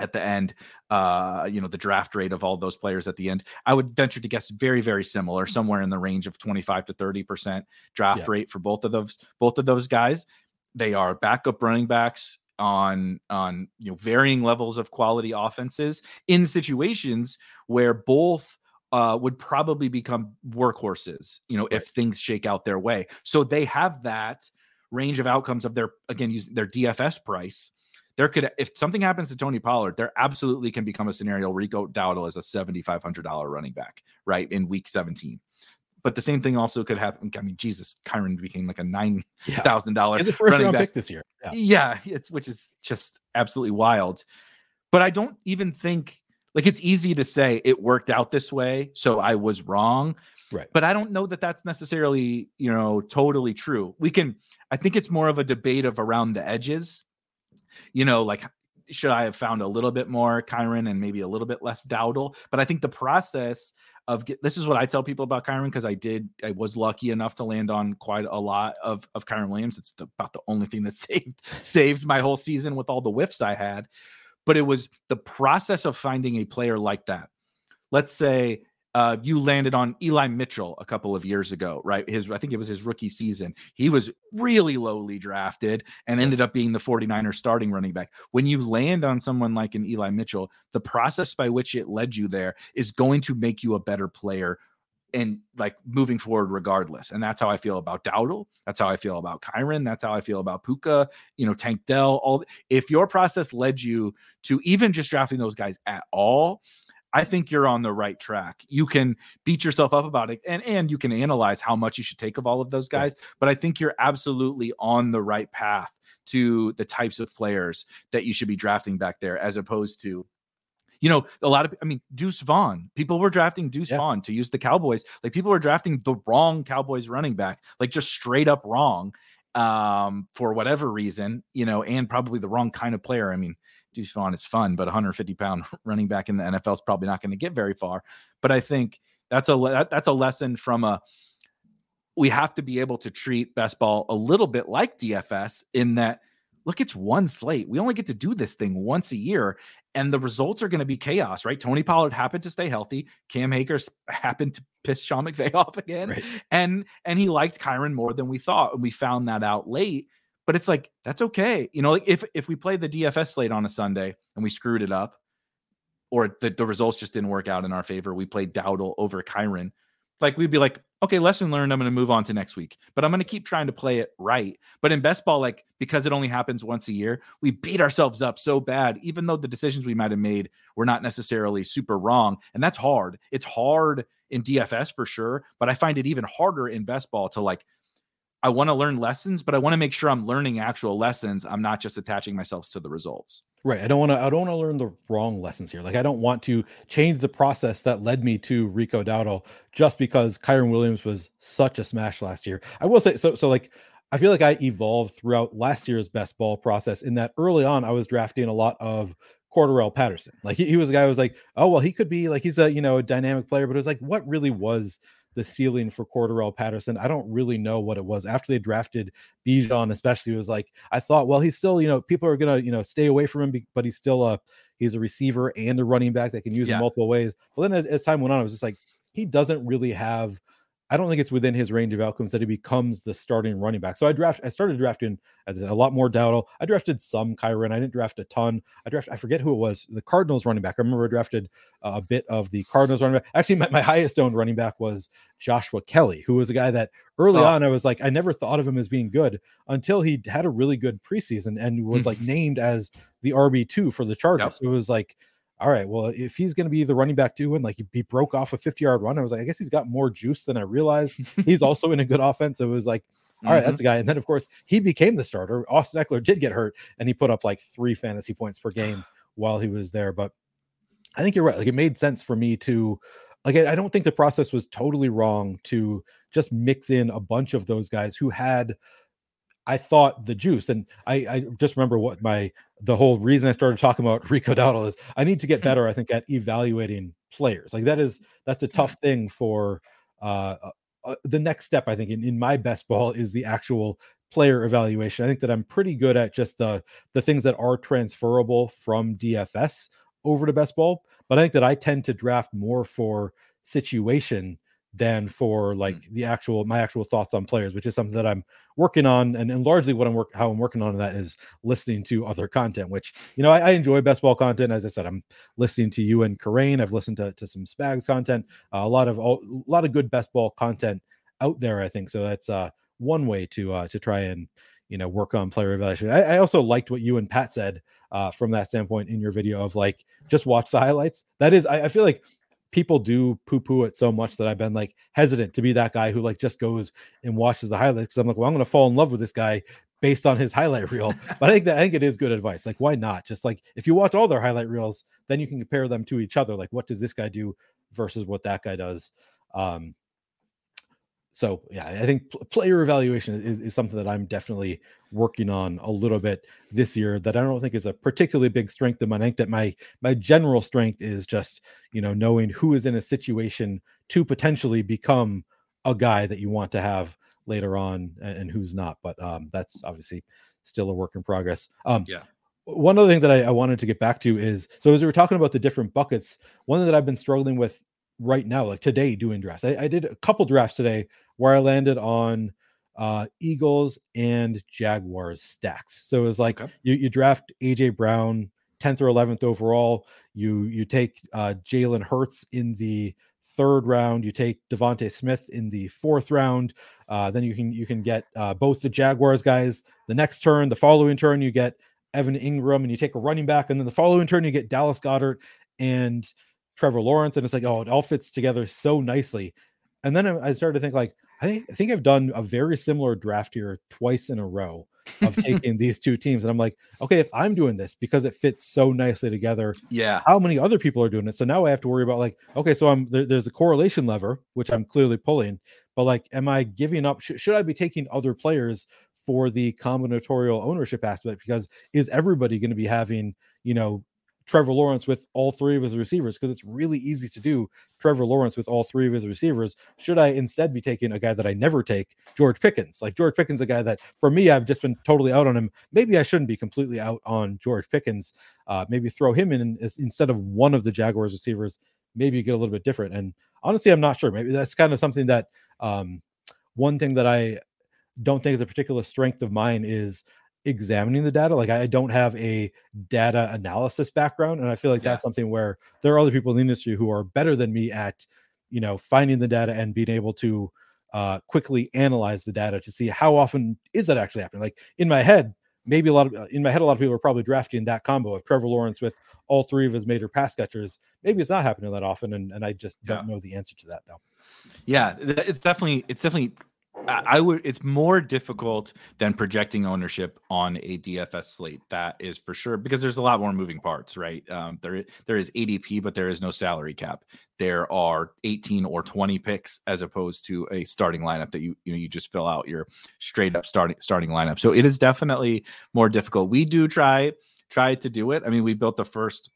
at the end uh you know the draft rate of all those players at the end i would venture to guess very very similar somewhere in the range of 25 to 30 percent draft yeah. rate for both of those both of those guys they are backup running backs on on you know varying levels of quality offenses in situations where both uh, would probably become workhorses, you know, right. if things shake out their way. So they have that range of outcomes of their again using their DFS price. There could if something happens to Tony Pollard, there absolutely can become a scenario Rico Dowdle as a seventy five hundred dollar running back, right in week seventeen. But the same thing also could happen. I mean, Jesus, Kyren became like a nine thousand dollars the first round back. pick this year. Yeah. yeah, it's which is just absolutely wild. But I don't even think like it's easy to say it worked out this way, so I was wrong. Right. But I don't know that that's necessarily, you know, totally true. We can, I think it's more of a debate of around the edges. You know, like should I have found a little bit more Kyren and maybe a little bit less Dowdle? But I think the process of get, this is what I tell people about Kyren because I did I was lucky enough to land on quite a lot of of Kyren Williams. It's the, about the only thing that saved saved my whole season with all the whiffs I had. But it was the process of finding a player like that. Let's say uh, you landed on Eli Mitchell a couple of years ago, right? His, I think it was his rookie season. He was really lowly drafted and ended up being the 49ers starting running back. When you land on someone like an Eli Mitchell, the process by which it led you there is going to make you a better player and like moving forward regardless. And that's how I feel about Dowdle. That's how I feel about Kyren. That's how I feel about Puka, you know, Tank Dell. All if your process led you to even just drafting those guys at all, I think you're on the right track. You can beat yourself up about it and and you can analyze how much you should take of all of those guys, yeah. but I think you're absolutely on the right path to the types of players that you should be drafting back there as opposed to you know, a lot of, I mean, Deuce Vaughn, people were drafting Deuce yeah. Vaughn to use the Cowboys. Like people were drafting the wrong Cowboys running back, like just straight up wrong um, for whatever reason, you know, and probably the wrong kind of player. I mean, Vaughn is fun, but 150 pound running back in the NFL is probably not going to get very far. But I think that's a that's a lesson from a we have to be able to treat best ball a little bit like DFS in that look, it's one slate. We only get to do this thing once a year, and the results are going to be chaos, right? Tony Pollard happened to stay healthy. Cam Akers happened to piss Sean McVay off again, right. and and he liked Kyren more than we thought, and we found that out late. But it's like that's okay. You know, like if if we played the DFS slate on a Sunday and we screwed it up, or the, the results just didn't work out in our favor, we played Dowdle over Kyren. Like we'd be like, okay, lesson learned. I'm going to move on to next week, but I'm going to keep trying to play it right. But in best ball, like because it only happens once a year, we beat ourselves up so bad, even though the decisions we might have made were not necessarily super wrong. And that's hard. It's hard in DFS for sure, but I find it even harder in best ball to like I want to learn lessons, but I want to make sure I'm learning actual lessons. I'm not just attaching myself to the results. Right. I don't want to I don't want to learn the wrong lessons here. Like I don't want to change the process that led me to Rico Dowdle just because Kyren Williams was such a smash last year. I will say so so like I feel like I evolved throughout last year's best ball process in that early on I was drafting a lot of Cordarrelle Patterson. Like he, he was a guy who was like, oh well, he could be like he's a you know a dynamic player, but it was like, what really was the ceiling for Cordarrelle Patterson? I don't really know what it was after they drafted Bijan, especially. It was like I thought, well, he's still you know people are gonna you know stay away from him, but he's still a he's a receiver and a running back that can use yeah. in multiple ways. But then as, as time went on, it was just like he doesn't really have I don't think it's within his range of outcomes that he becomes the starting running back. So I draft, I started drafting as a lot more Dowdle. I drafted some Kyren. I didn't draft a ton. I drafted, I forget who it was, the Cardinals running back. I remember I drafted a bit of the Cardinals running back. Actually, my, my highest owned running back was Joshua Kelley, who was a guy that early oh. on I was like, I never thought of him as being good until he had a really good preseason and was mm. like named as the RB two for the Chargers. Yep. So it was like all right, well, if he's going to be the running back too, and like he, he broke off a 50 yard run, I was like, I guess he's got more juice than I realized. he's also in a good offense. It was like, all right, mm-hmm. that's a guy. And then, of course, he became the starter. Austin Ekeler did get hurt, and he put up like three fantasy points per game while he was there. But I think you're right. Like, it made sense for me to, like, I don't think the process was totally wrong to just mix in a bunch of those guys who had I thought the juice, and I, I just remember what my the whole reason I started talking about Rico Dowdle is I need to get better. I think at evaluating players. Like that is that's a tough thing for uh, uh, uh, the next step. I think in, in my best ball is the actual player evaluation. I think that I'm pretty good at just the the things that are transferable from DFS over to best ball. But I think that I tend to draft more for situation than for like mm. the actual my actual thoughts on players, which is something that I'm working on, and, and largely what I'm work how I'm working on that is listening to other content, which you know I, I enjoy best ball content. As I said, I'm listening to you and Kerrane. I've listened to, to some Spags content, uh, a lot of a lot of good best ball content out there. I think so. That's uh, one way to uh, to try and you know work on player evaluation. I, I also liked what you and Pat said uh, from that standpoint in your video of like just watch the highlights. That is, I, I feel like people do poo poo it so much that I've been like hesitant to be that guy who like just goes and watches the highlights because I'm like, well, I'm going to fall in love with this guy based on his highlight reel. but I think that I think it is good advice. Like, why not? Just like if you watch all their highlight reels, then you can compare them to each other. Like, what does this guy do versus what that guy does? Um, so yeah, I think player evaluation is, is something that I'm definitely working on a little bit this year that I don't think is a particularly big strength of mine. I think that my my general strength is just, you know, knowing who is in a situation to potentially become a guy that you want to have later on and, and who's not. But um, that's obviously still a work in progress. Um, yeah. One other thing that I, I wanted to get back to is so as we were talking about the different buckets, one that I've been struggling with right now, like today doing drafts. I, I, did a couple drafts today where I landed on uh Eagles and Jaguars stacks. So it was like okay. you, you draft AJ Brown 10th or 11th overall. You you take uh Jalen Hurts in the third round. You take DeVonta Smith in the fourth round. Uh, then you can you can get uh, both the Jaguars guys the next turn. The following turn you get Evan Engram and you take a running back, and then the following turn you get Dallas Goedert and Trevor Lawrence, and it's like, oh, it all fits together so nicely. And then I started to think like, I think I've done a very similar draft here twice in a row of taking these two teams, and I'm like, okay, if I'm doing this because it fits so nicely together, yeah, how many other people are doing it? So now I have to worry about like, okay, so I'm there, there's a correlation lever which I'm clearly pulling, but like, am I giving up? Sh- should I be taking other players for the combinatorial ownership aspect? Because is everybody going to be having you know Trevor Lawrence with all three of his receivers because it's really easy to do Trevor Lawrence with all three of his receivers. Should I instead be taking a guy that I never take, George Pickens? Like George Pickens, a guy that for me, I've just been totally out on him. Maybe I shouldn't be completely out on George Pickens. Uh, maybe throw him in instead of one of the Jaguars receivers. Maybe get a little bit different. And honestly, I'm not sure. Maybe that's kind of something that um, one thing that I don't think is a particular strength of mine is examining the data. Like I don't have a data analysis background, and I feel like yeah. that's something where there are other people in the industry who are better than me at, you know, finding the data and being able to uh, quickly analyze the data to see how often is that actually happening. Like in my head, maybe a lot of in my head, a lot of people are probably drafting that combo of Trevor Lawrence with all three of his major pass catchers. Maybe it's not happening that often, and, and I just don't know the answer to that though. Yeah, it's definitely it's definitely I would. It's more difficult than projecting ownership on a DFS slate. That is for sure because there's a lot more moving parts, right? Um, there, there is ADP, but there is no salary cap. There are 18 or 20 picks as opposed to a starting lineup that you you know you just fill out your straight up starting starting lineup. So it is definitely more difficult. We do try try to do it. I mean, we built the first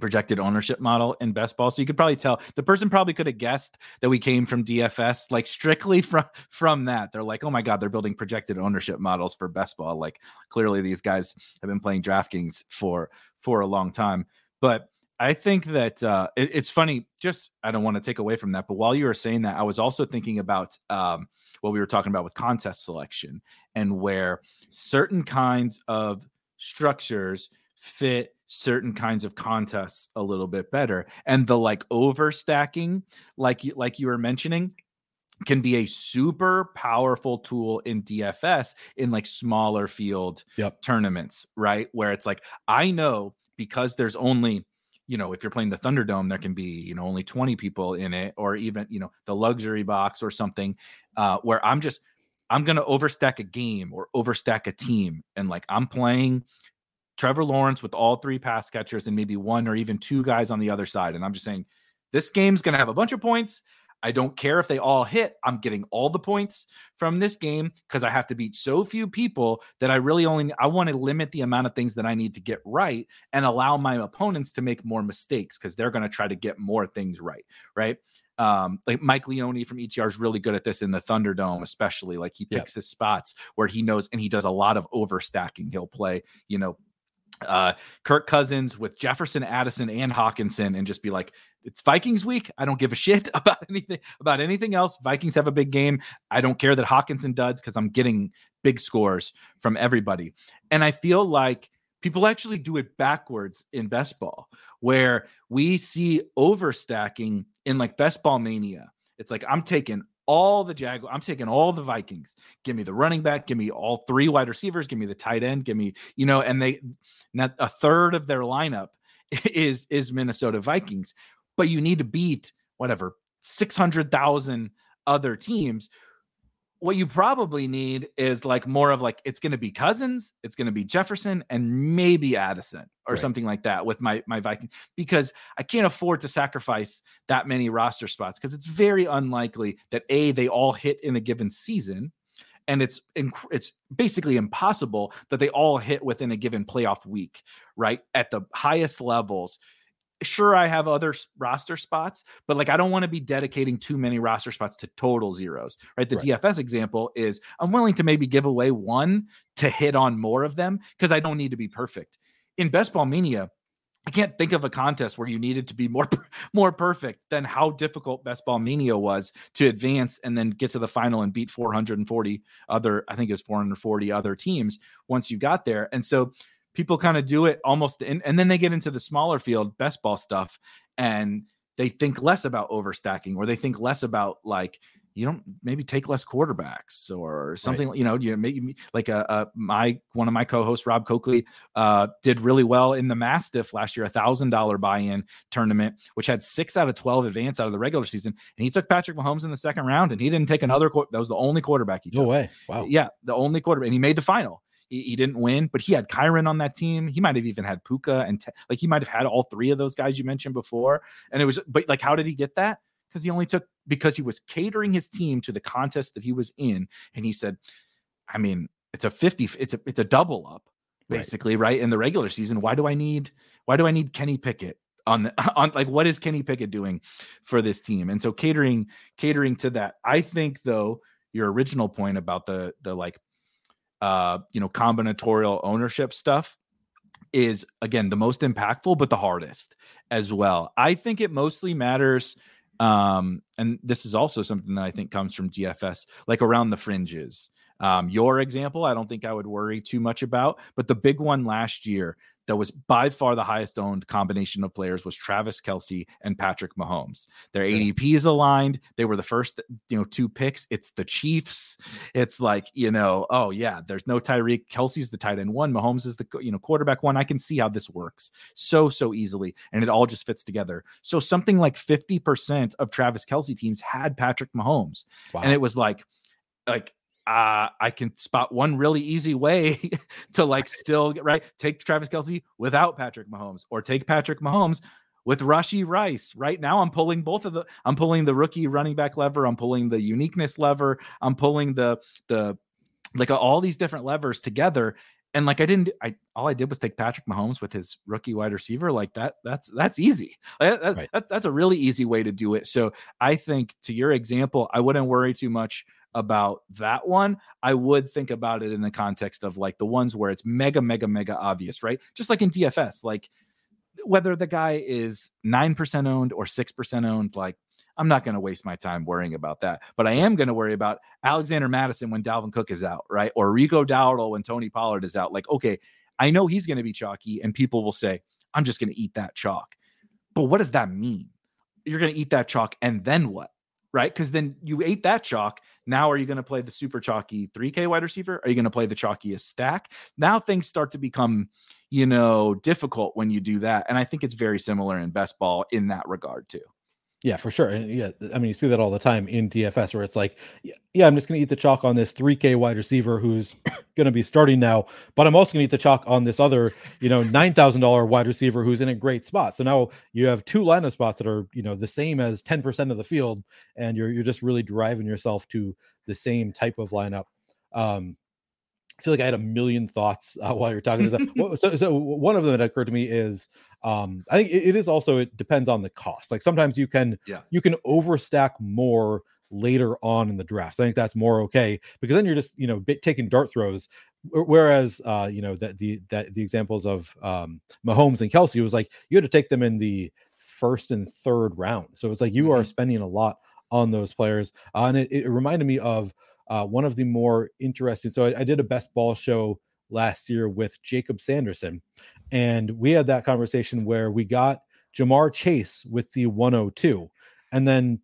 projected ownership model in best ball. So you could probably tell the person probably could have guessed that we came from dfs like strictly from from that. They're like oh my god they're building projected ownership models for best ball. Like clearly these guys have been playing draftkings for for a long time. But I think that uh, it, it's funny. Just I don't want to take away from that, but while you were saying that, I was also thinking about um, what we were talking about with contest selection and where certain kinds of structures fit certain kinds of contests a little bit better, and the like overstacking, like you like you were mentioning, can be a super powerful tool in DFS in like smaller field yep. tournaments, right? Where it's like I know because there's only you know, if you're playing the Thunderdome, there can be, you know, only 20 people in it, or even, you know, the luxury box or something, uh, where I'm just, I'm going to overstack a game or overstack a team. And like I'm playing Trevor Lawrence with all three pass catchers and maybe one or even two guys on the other side. And I'm just saying, this game's going to have a bunch of points. I don't care if they all hit. I'm getting all the points from this game because I have to beat so few people that I really only I want to limit the amount of things that I need to get right and allow my opponents to make more mistakes because they're going to try to get more things right, right? Um, like Mike Leone from ETR is really good at this in the Thunderdome, especially. Like he picks yep. his spots where he knows, and he does a lot of overstacking. He'll play, you know, uh, Kirk Cousins with Jefferson, Addison, and Hockenson, and just be like, "It's Vikings week. I don't give a shit about anything about anything else. Vikings have a big game. I don't care that Hockenson does because I'm getting big scores from everybody." And I feel like people actually do it backwards in best ball, where we see overstacking in like best ball mania. It's like I'm taking all the Jag. I'm taking all the Vikings. Give me the running back. Give me all three wide receivers. Give me the tight end. Give me, you know, and they not a third of their lineup is is Minnesota Vikings. But you need to beat whatever six hundred thousand other teams what you probably need is like more of like it's going to be Cousins, it's going to be Jefferson, and maybe Addison or right. something like that with my my Viking because I can't afford to sacrifice that many roster spots because it's very unlikely that a they all hit in a given season, and it's inc- it's basically impossible that they all hit within a given playoff week, right? At the highest levels sure I have other roster spots, but like I don't want to be dedicating too many roster spots to total zeros, right? The right. DFS example is I'm willing to maybe give away one to hit on more of them because I don't need to be perfect. In Best Ball Mania, I can't think of a contest where you needed to be more more perfect than how difficult Best Ball Mania was to advance and then get to the final and beat 440 other I think it was 440 other teams once you got there. And so people kind of do it almost in, and then they get into the smaller field best ball stuff and they think less about overstacking or they think less about like you don't maybe take less quarterbacks or something right. you know you maybe like a, a, my one of my co-hosts rob coakley uh, did really well in the mastiff last year a thousand dollar buy-in tournament which had six out of 12 advance out of the regular season and he took patrick mahomes in the second round and he didn't take another that was the only quarterback he took. no way. Wow. Yeah the only quarterback and he made the final he, he, didn't win, but he had Kyren on that team. He might have even had Puka and te- like he might have had all three of those guys you mentioned before. And it was, but like, how did he get that? Because he only took because he was catering his team to the contest that he was in, and he said, I mean, it's a fifty, it's a it's a double up basically, right? right? In the regular season, why do I need why do I need Kenny Pickett on the on like what is Kenny Pickett doing for this team? And so catering catering to that. I think though your original point about the the like uh, you know, combinatorial ownership stuff is again the most impactful, but the hardest as well. I think it mostly matters. Um, and this is also something that I think comes from DFS, like around the fringes. Um, your example, I don't think I would worry too much about, but the big one last year that was by far the highest owned combination of players was Travis Kelce and Patrick Mahomes. Their okay. ADPs aligned. They were the first, you know, two picks. It's the Chiefs. It's like, you know, oh yeah, there's no Tyreek. Kelce's the tight end one. Mahomes is the you know quarterback one. I can see how this works so so easily, and it all just fits together. So something like 50% of Travis Kelce teams had Patrick Mahomes, wow. and it was like, like uh, I can spot one really easy way to like still get right. Take Travis Kelce without Patrick Mahomes, or take Patrick Mahomes with Rashee Rice. Right now, I'm pulling both of the. I'm pulling the rookie running back lever. I'm pulling the uniqueness lever. I'm pulling the the like all these different levers together. and like I didn't, I all I did was take Patrick Mahomes with his rookie wide receiver. Like that, that's that's easy. That, that, right. that, that's a really easy way to do it. So I think to your example, I wouldn't worry too much about that one. I would think about it in the context of like the ones where it's mega, mega, mega obvious, right? Just like in DFS, like whether the guy is nine percent owned or six percent owned, like I'm not going to waste my time worrying about that. But I am going to worry about Alexander Mattison when Dalvin Cook is out, right? Or Rico Dowdle when Tony Pollard is out. Like, okay, I know he's going to be chalky, and people will say, I'm just going to eat that chalk. But what does that mean? You're going to eat that chalk, and then what? Right? Because then you ate that chalk. Now, are you going to play the super chalky 3K wide receiver? Are you going to play the chalkiest stack? Now things start to become, you know, difficult when you do that. And I think it's very similar in best ball in that regard, too. Yeah, for sure. And yeah, I mean, you see that all the time in DFS where it's like, yeah, I'm just going to eat the chalk on this 3K wide receiver who's going to be starting now, but I'm also going to eat the chalk on this other, you know, $9,000 wide receiver who's in a great spot. So now you have two lineup spots that are, you know, the same as 10% of the field, and you're, you're just really driving yourself to the same type of lineup. Um, feel like I had a million thoughts uh, while you're talking. so, so one of them that occurred to me is um, I think it, it is also it depends on the cost. Like sometimes you can yeah. you can overstack more later on in the draft. So I think that's more okay because then you're just you know taking dart throws. Whereas uh, you know that the that the examples of um, Mahomes and Kelce was like you had to take them in the first and third round. So it's like you mm-hmm. are spending a lot on those players, uh, and it, it reminded me of uh, one of the more interesting. So I, I, did a best ball show last year with Jacob Sanderson, and we had that conversation where we got Ja'Marr Chase with the 102, and then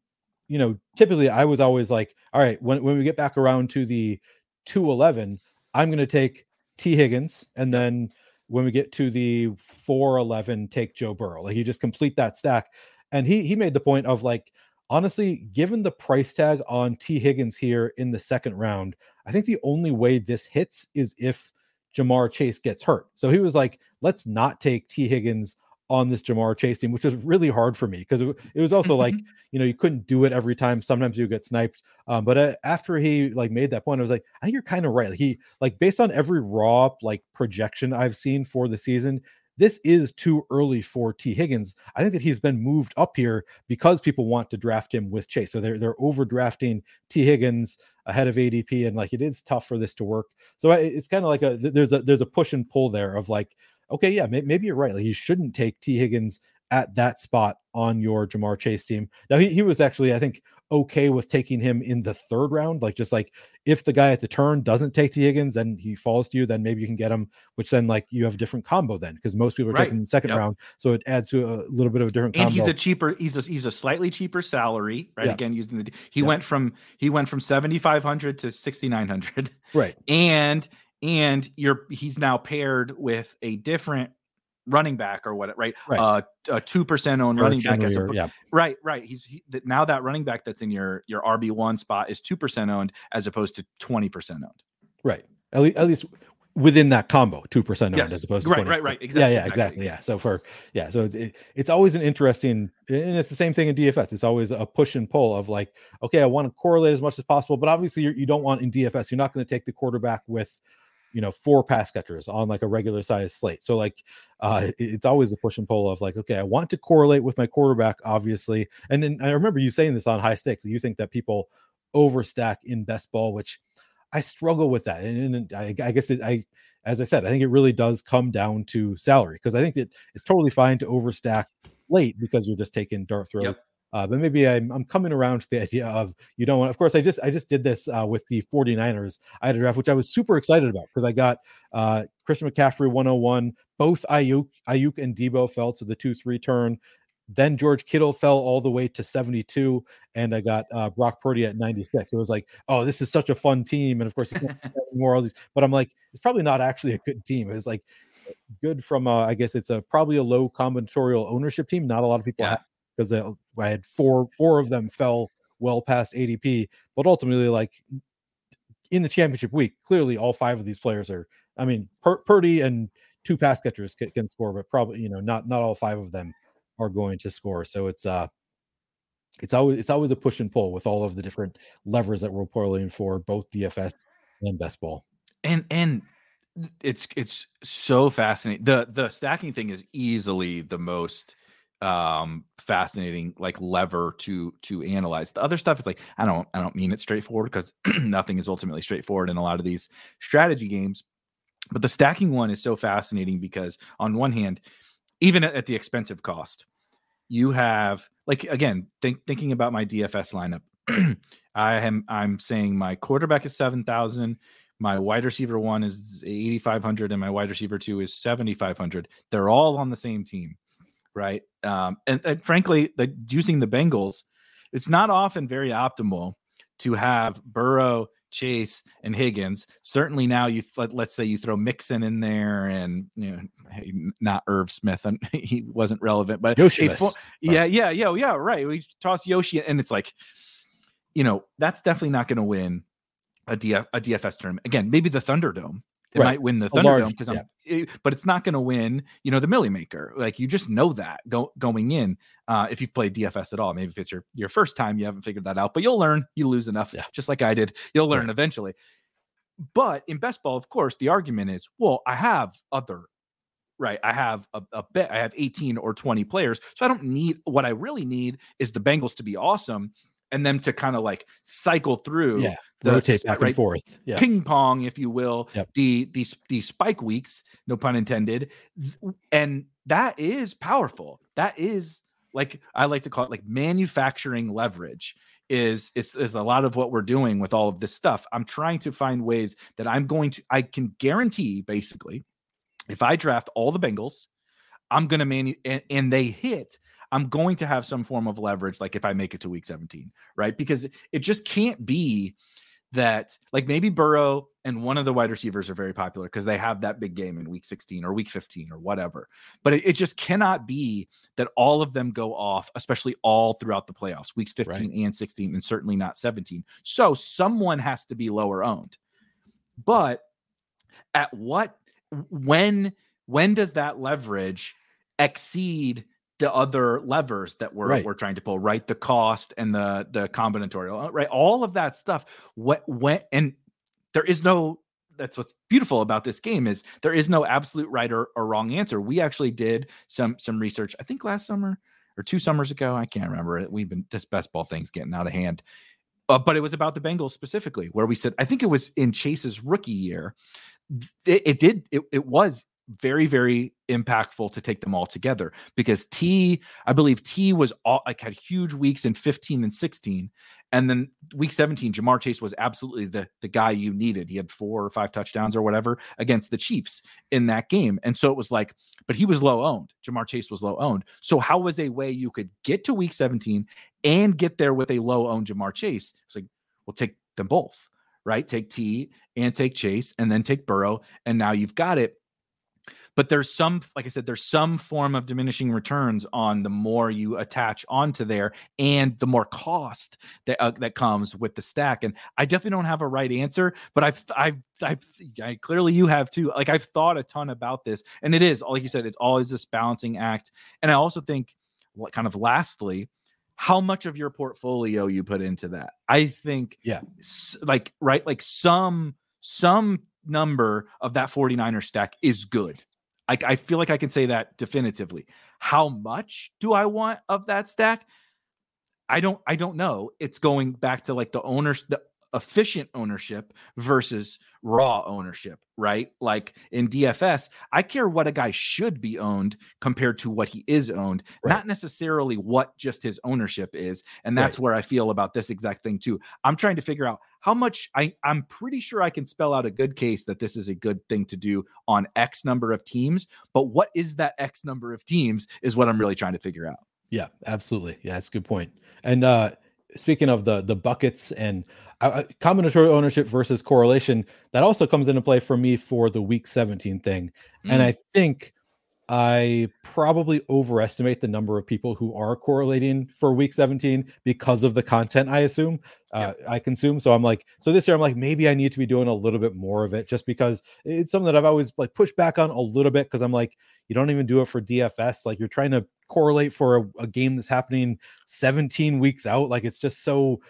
you know typically I was always like, all right, when when we get back around to the 211, I'm going to take Tee Higgins, and then when we get to the 411, take Joe Burrow. Like you just complete that stack. And he he made the point of like honestly, given the price tag on Tee Higgins here in the second round, I think the only way this hits is if Ja'Marr Chase gets hurt. So he was like, let's not take Tee Higgins on this Ja'Marr Chase team, which was really hard for me because it, it, was also like, you know, you couldn't do it every time. Sometimes you get sniped. Um, but uh, after he like made that point, I was like, I think you're kind of right. Like, he like based on every raw like projection I've seen for the season, this is too early for Tee Higgins. I think that he's been moved up here because people want to draft him with Chase. So they're they're overdrafting Tee Higgins ahead of ADP, and like it is tough for this to work. So it's kind of like a there's a there's a push and pull there of like, okay, yeah, maybe you're right. Like you shouldn't take T. Higgins at that spot on your Ja'Marr Chase team. Now he, he was actually, I think, okay with taking him in the third round. Like just like if the guy at the turn doesn't take Tee Higgins and he falls to you, then maybe you can get him, which then like you have a different combo then because most people are right. taking the second yep. round. So it adds to a little bit of a different and he's a cheaper, he's a he's a slightly cheaper salary, right? Yeah. Again, using the he yeah. went from he went from 7,500 to 6,900. Right. And and you're he's now paired with a different running back or what, right? right. Uh, a two percent owned running back. As a, or, yeah. Right, right. He's he, now that running back that's in your your RB one spot is two percent owned as opposed to twenty percent owned. Right. At least, at least within that combo, two percent owned yes. as opposed to right, 20. right, right. Exactly. Yeah, yeah, exactly. exactly. Yeah. So for yeah, so it's it, it's always an interesting, and it's the same thing in DFS. It's always a push and pull of like, okay, I want to correlate as much as possible, but obviously you're, you do not want in DFS. You're not going to take the quarterback with you know four pass catchers on like a regular size slate. So like uh it's always a push and pull of like okay i want to correlate with my quarterback obviously. And then i remember you saying this on high stakes you think that people overstack in best ball which i struggle with that. And, and I, I, guess it i as i said i think it really does come down to salary because i think that it's totally fine to overstack late because you're just taking dart throws yep. Uh, but maybe I'm, I'm coming around to the idea of you don't want. Of course, I just I just did this uh, with the 49ers. I had a draft which I was super excited about because I got uh, Christian McCaffrey 101. Both Aiyuk Aiyuk and Deebo fell to the two three turn. Then George Kittle fell all the way to 72, and I got uh, Brock Purdy at 96. It was like, oh, this is such a fun team, and of course, more all these. But I'm like, it's probably not actually a good team. It's like good from, uh, I guess it's a probably a low combinatorial ownership team. Not a lot of people yeah. have because I had four four of them fell well past ADP, but ultimately, like in the championship week, clearly all five of these players are. I mean, Pur- Purdy and two pass catchers can, can, score, but probably you know not not all five of them are going to score. So it's uh it's always it's always a push and pull with all of the different levers that we're pulling for both DFS and best ball. And and it's it's so fascinating. The the stacking thing is easily the most um fascinating like lever to to analyze the other stuff is like i don't i don't mean it straightforward because nothing is ultimately straightforward in a lot of these strategy games but the stacking one is so fascinating because on one hand even at, at the expensive cost you have like again think, thinking about my dfs lineup i am i'm saying my quarterback is 7000 my wide receiver one is 8500 and my wide receiver two is 7500 they're all on the same team right? Um, and, and, frankly, the, using the Bengals, it's not often very optimal to have Burrow, Chase, and Higgins. Certainly now, you let, us say you throw Mixon in there, and you know, not Irv Smith, and he wasn't relevant, but Yoshi, yeah, yeah, yeah, yeah, right. We toss Yoshi, and it's like, you know, that's definitely not going to win a, DF, a DFS term. Again, maybe the Thunderdome it right. might win the Thunderdome because I'm, yeah. it, but it's not going to win. You know, the Milly Maker. Like you just know that go, going in. Uh, if you've played DFS at all, maybe if it's your your first time, you haven't figured that out. But you'll learn. You lose enough, yeah. just like I did. You'll learn right. eventually. But in best ball, of course, the argument is, well, I have other right? I have a, a, bet. I have 18 or 20 players. So I don't need what I really need is the Bengals to be awesome and them to kind of like cycle through yeah the, rotate back right, and forth yeah. ping pong if you will yep. the these these spike weeks no pun intended and that is powerful that is like i like to call it like manufacturing leverage is, is is a lot of what we're doing with all of this stuff i'm trying to find ways that i'm going to i can guarantee basically if i draft all the bengals i'm going to manu and, and they hit I'm going to have some form of leverage, like if I make it to week 17, right? Because it just can't be that, like maybe Burrow and one of the wide receivers are very popular because they have that big game in week 16 or week 15 or whatever. But it, it, just cannot be that all of them go off, especially all throughout the playoffs, weeks 15 right. and 16, and certainly not 17. So someone has to be lower owned. But at what, when, when does that leverage exceed the other levers that we're right. we're trying to pull, right? The cost and the the combinatorial, uh, right? All of that stuff. What when and there is no that's what's beautiful about this game is there is no absolute right or, or wrong answer. We actually did some some research, I think last summer or two summers ago. I can't remember it. We've been this best ball thing's getting out of hand. Uh, but it was about the Bengals specifically, where we said, I think it was in Chase's rookie year. It, it did, it, it was very very impactful to take them all together because T I believe T was all like had huge weeks in 15 and 16 and then week 17 Ja'Marr Chase was absolutely the the guy you needed. He had four or five touchdowns or whatever against the Chiefs in that game and so it was like but he was low owned Ja'Marr Chase was low owned so how was a way you could get to week 17 and get there with a low owned Ja'Marr Chase? It's like we'll take them both right? Take T and take Chase and then take Burrow and now you've got it but there's some like i said there's some form of diminishing returns on the more you attach onto there and the more cost that uh, that comes with the stack and i definitely don't have a right answer but i've i've I've, I, clearly you have too. Like I've thought a ton about this, and it is like you said, it's always this balancing act. And I also think, what kind of lastly, how much of your portfolio you put into that. I think, yeah, like right, like some some number of that 49er stack is good. I, I feel like I can say that definitively. How much do I want of that stack? I don't I don't know. It's going back to like the owners the efficient ownership versus raw ownership, right? Like in DFS, I care what a guy should be owned compared to what he is owned, right. not necessarily what just his ownership is. And that's right. where I feel about this exact thing too. I'm trying to figure out how much I, I'm pretty sure I can spell out a good case that this is a good thing to do on X number of teams. But what is that X number of teams is what I'm really trying to figure out. Yeah, absolutely. Yeah, that's a good point. And uh speaking of the the buckets and uh, combinatorial ownership versus correlation, that also comes into play for me for the week 17 thing. Mm. And I think I probably overestimate the number of people who are correlating for week 17 because of the content I assume uh, I consume. So I'm like, so this year I'm like, maybe I need to be doing a little bit more of it just because it's something that I've always like pushed back on a little bit because I'm like, you don't even do it for DFS. Like you're trying to correlate for a, a game that's happening 17 weeks out. Like it's just so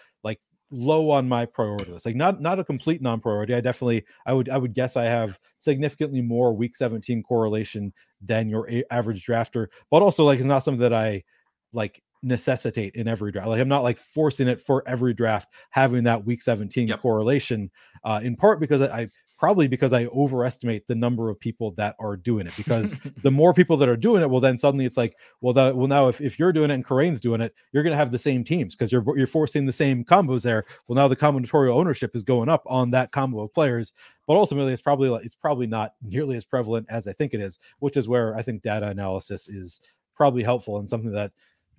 low on my priority list. Like not not a complete non-priority. I definitely I would I would guess I have significantly more week 17 correlation than your a- average drafter, but also like it's not something that I like necessitate in every draft. Like I'm not like forcing it for every draft having that week 17 yep. correlation uh in part because I, I probably because I overestimate the number of people that are doing it. Because the more people that are doing it, well, then suddenly it's like, well, that well now if, if you're doing it and Kerrane's doing it, you're going to have the same teams because you're you're forcing the same combos there. Well, now the combinatorial ownership is going up on that combo of players, but ultimately it's probably it's probably not nearly as prevalent as I think it is, which is where I think data analysis is probably helpful and something that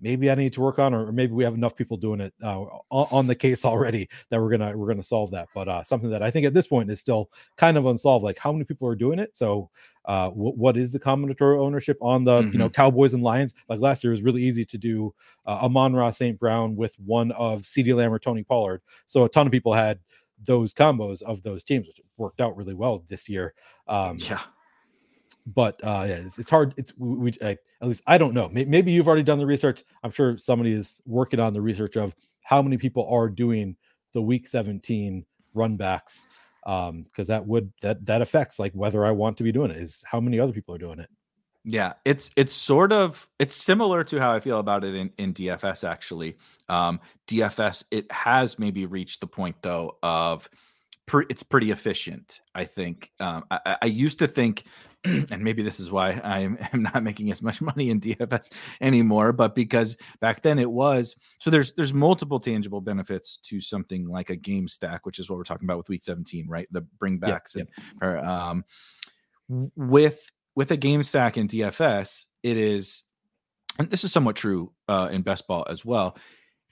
maybe I need to work on, or maybe we have enough people doing it uh, on the case already that we're gonna we're gonna solve that. But uh, something that I think at this point is still kind of unsolved. Like how many people are doing it? So uh, w- what is the combinatorial ownership on the mm-hmm. you know mm-hmm. Cowboys and Lions? Like last year, it was really easy to do uh, Amon-Ra St. Brown with one of CeeDee Lamb or Tony Pollard. So a ton of people had those combos of those teams, which worked out really well this year. Um, yeah but uh, yeah, it's, it's hard. It's we, I, at least I don't know. Maybe you've already done the research. I'm sure somebody is working on the research of how many people are doing the Week 17 runbacks, um, because that would that that affects like whether I want to be doing it. Is how many other people are doing it. Yeah, it's it's sort of it's similar to how I feel about it in in DFS actually. Um, DFS it has maybe reached the point though of pre- it's pretty efficient. I think. Um, I, I used to think and maybe this is why I am not making as much money in DFS anymore, but because back then it was so there's there's multiple tangible benefits to something like a game stack, which is what we're talking about with week 17, right? The bringbacks yep, and Or, um, with with a game stack in DFS, it is and this is somewhat true uh, in best ball as well.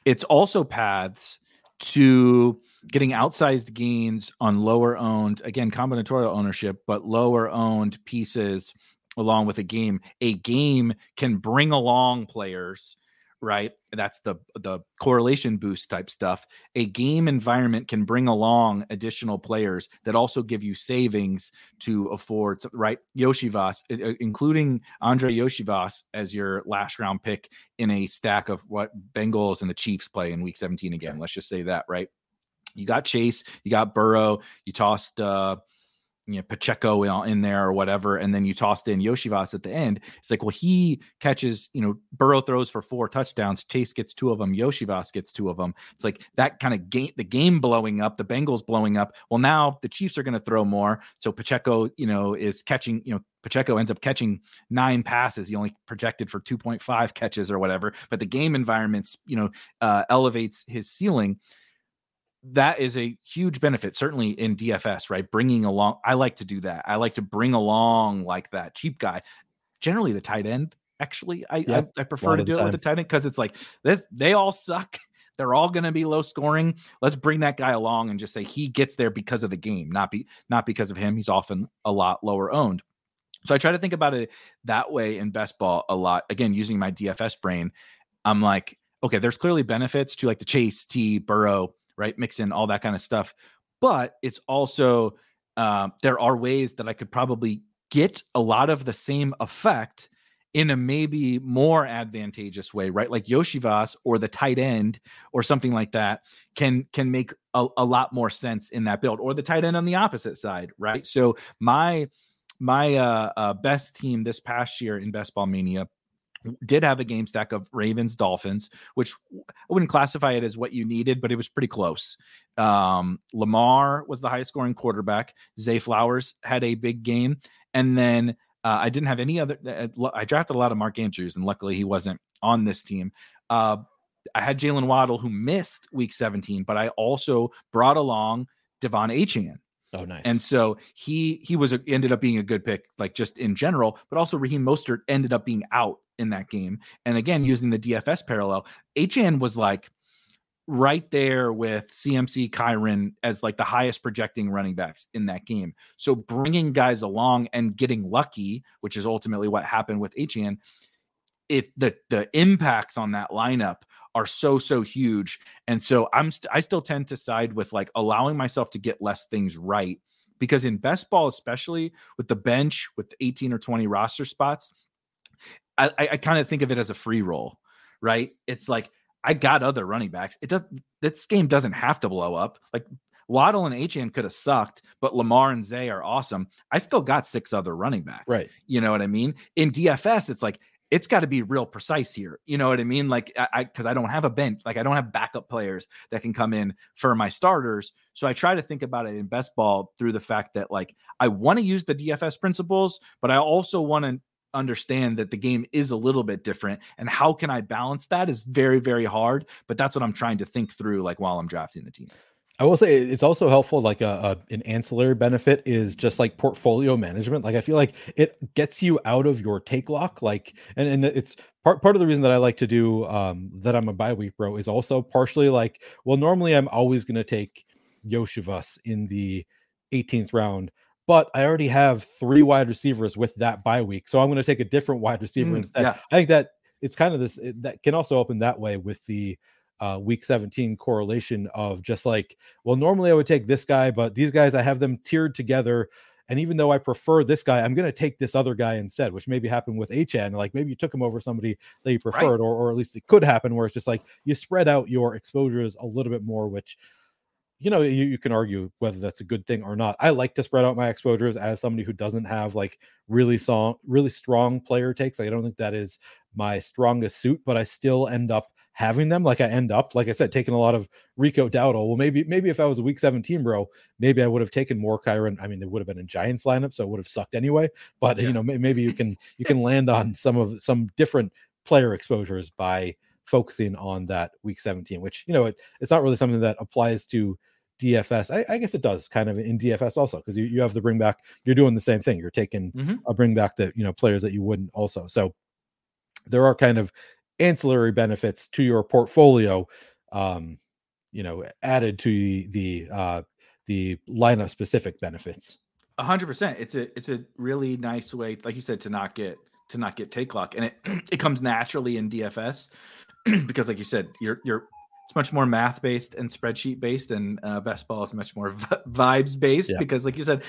It's also paths to getting outsized gains on lower owned, again, combinatorial ownership, but lower owned pieces along with a game. A game can bring along players, right? That's the the correlation boost type stuff. A game environment can bring along additional players that also give you savings to afford, right? Iosivas, including Andrei Iosivas as your last round pick in a stack of what Bengals and the Chiefs play in week 17 again. Let's just say that, right? You got Chase, you got Burrow, you tossed uh, you know Pacheco in there or whatever, and then you tossed in Iosivas at the end. It's like, well, he catches, you know, Burrow throws for four touchdowns, Chase gets two of them, Iosivas gets two of them. It's like that kind of game, the game blowing up, the Bengals blowing up. Well, now the Chiefs are going to throw more, so Pacheco, you know, is catching, you know, Pacheco ends up catching nine passes. He only projected for 2.5 catches or whatever, but the game environments, you know, uh, elevates his ceiling that is a huge benefit certainly in dfs right? Bringing along i like to do that. I like to bring along like that cheap guy. Generally the tight end actually i I, I, prefer to do it with the tight end because it's like this they all suck. They're all going to be low scoring. Let's bring that guy along and just say he gets there because of the game not be not because of him. He's often a lot lower owned. So i try to think about it that way in best ball a lot. Again using my dfs brain i'm like okay there's clearly benefits to like the chase t burrow right? Mix in all that kind of stuff. But it's also uh, there are ways that I could probably get a lot of the same effect in a maybe more advantageous way, right? Like Iosivas or the tight end or something like that can can make a, a lot more sense in that build, or the tight end on the opposite side, right? So my my uh, uh, best team this past year in Best Ball Mania did have a game stack of Ravens Dolphins, which I wouldn't classify it as what you needed, but it was pretty close. Um, Lamar was the highest scoring quarterback. Zay Flowers had a big game, and then uh, I didn't have any other. Uh, I drafted a lot of Mark Andrews, and luckily he wasn't on this team. Uh, I had Jaylen Waddle who missed Week 17, but I also brought along De'Von Achane. Oh, nice. And so he he was a, ended up being a good pick, like just in general. But also Raheem Mostert ended up being out in that game. And again, using the DFS parallel, Achane was like right there with CMC Kyren as like the highest projecting running backs in that game. So bringing guys along and getting lucky, which is ultimately what happened with Achane, it the the impacts on that lineup are so so huge. And so I'm st- I still tend to side with like allowing myself to get less things right because in best ball especially with the bench with 18 or 20 roster spots I, I kind of think of it as a free roll, right? It's like I got other running backs. It does this game doesn't have to blow up. Like Waddle and Achane could have sucked, but Lamar and Zay are awesome. I still got six other running backs. Right. You know what I mean? In DFS, it's like it's got to be real precise here. You know what I mean? Like I because I, I, don't have a bench, like I don't have backup players that can come in for my starters. So I try to think about it in best ball through the fact that like I want to use the DFS principles, but I also want to understand that the game is a little bit different and how can I balance that is very very hard, but that's what I'm trying to think through like while I'm drafting the team. I will say it's also helpful. Like a, a, an ancillary benefit is just like portfolio management. Like I feel like it gets you out of your take lock. Like and and it's part part of the reason that I like to do um that I'm a bye week bro is also partially like well normally I'm always going to take Iosivas in the 18th round, but I already have three wide receivers with that bye week, so I'm going to take a different wide receiver mm, instead. Yeah. I think that it's kind of this it, that can also open that way with the uh, week 17 correlation of just like, well, normally I would take this guy, but these guys, I have them tiered together. And even though I prefer this guy, I'm going to take this other guy instead, which maybe happened with Achane. Like maybe you took him over somebody that you preferred, right. or, or at least it could happen where it's just like you spread out your exposures a little bit more, which, you know, you, you can argue whether that's a good thing or not. I like to spread out my exposures as somebody who doesn't have like really strong, really strong player takes. Like, I don't think that is my strongest suit, but I still end up having them. Like I end up, like I said, taking a lot of Rico Dowdle. Well, maybe maybe if I was a week 17 bro, maybe I would have taken more Kyren. I mean, it would have been in Giants lineup, so it would have sucked anyway. But yeah. you know, maybe you can you can land on some of some different player exposures by focusing on that week 17, which you know it, it's not really something that applies to DFS. I, I, guess it does kind of in DFS also because you, you have the bring back. You're doing the same thing. You're taking mm-hmm. a bring back that you know players that you wouldn't also. So there are kind of ancillary benefits to your portfolio um you know added to the the uh the lineup specific benefits a hundred percent it's a it's a really nice way like you said to not get to not get take lock. And it it comes naturally in dfs because like you said you're you're it's much more math based and spreadsheet based and uh, best ball is much more v- vibes based yeah. because like you said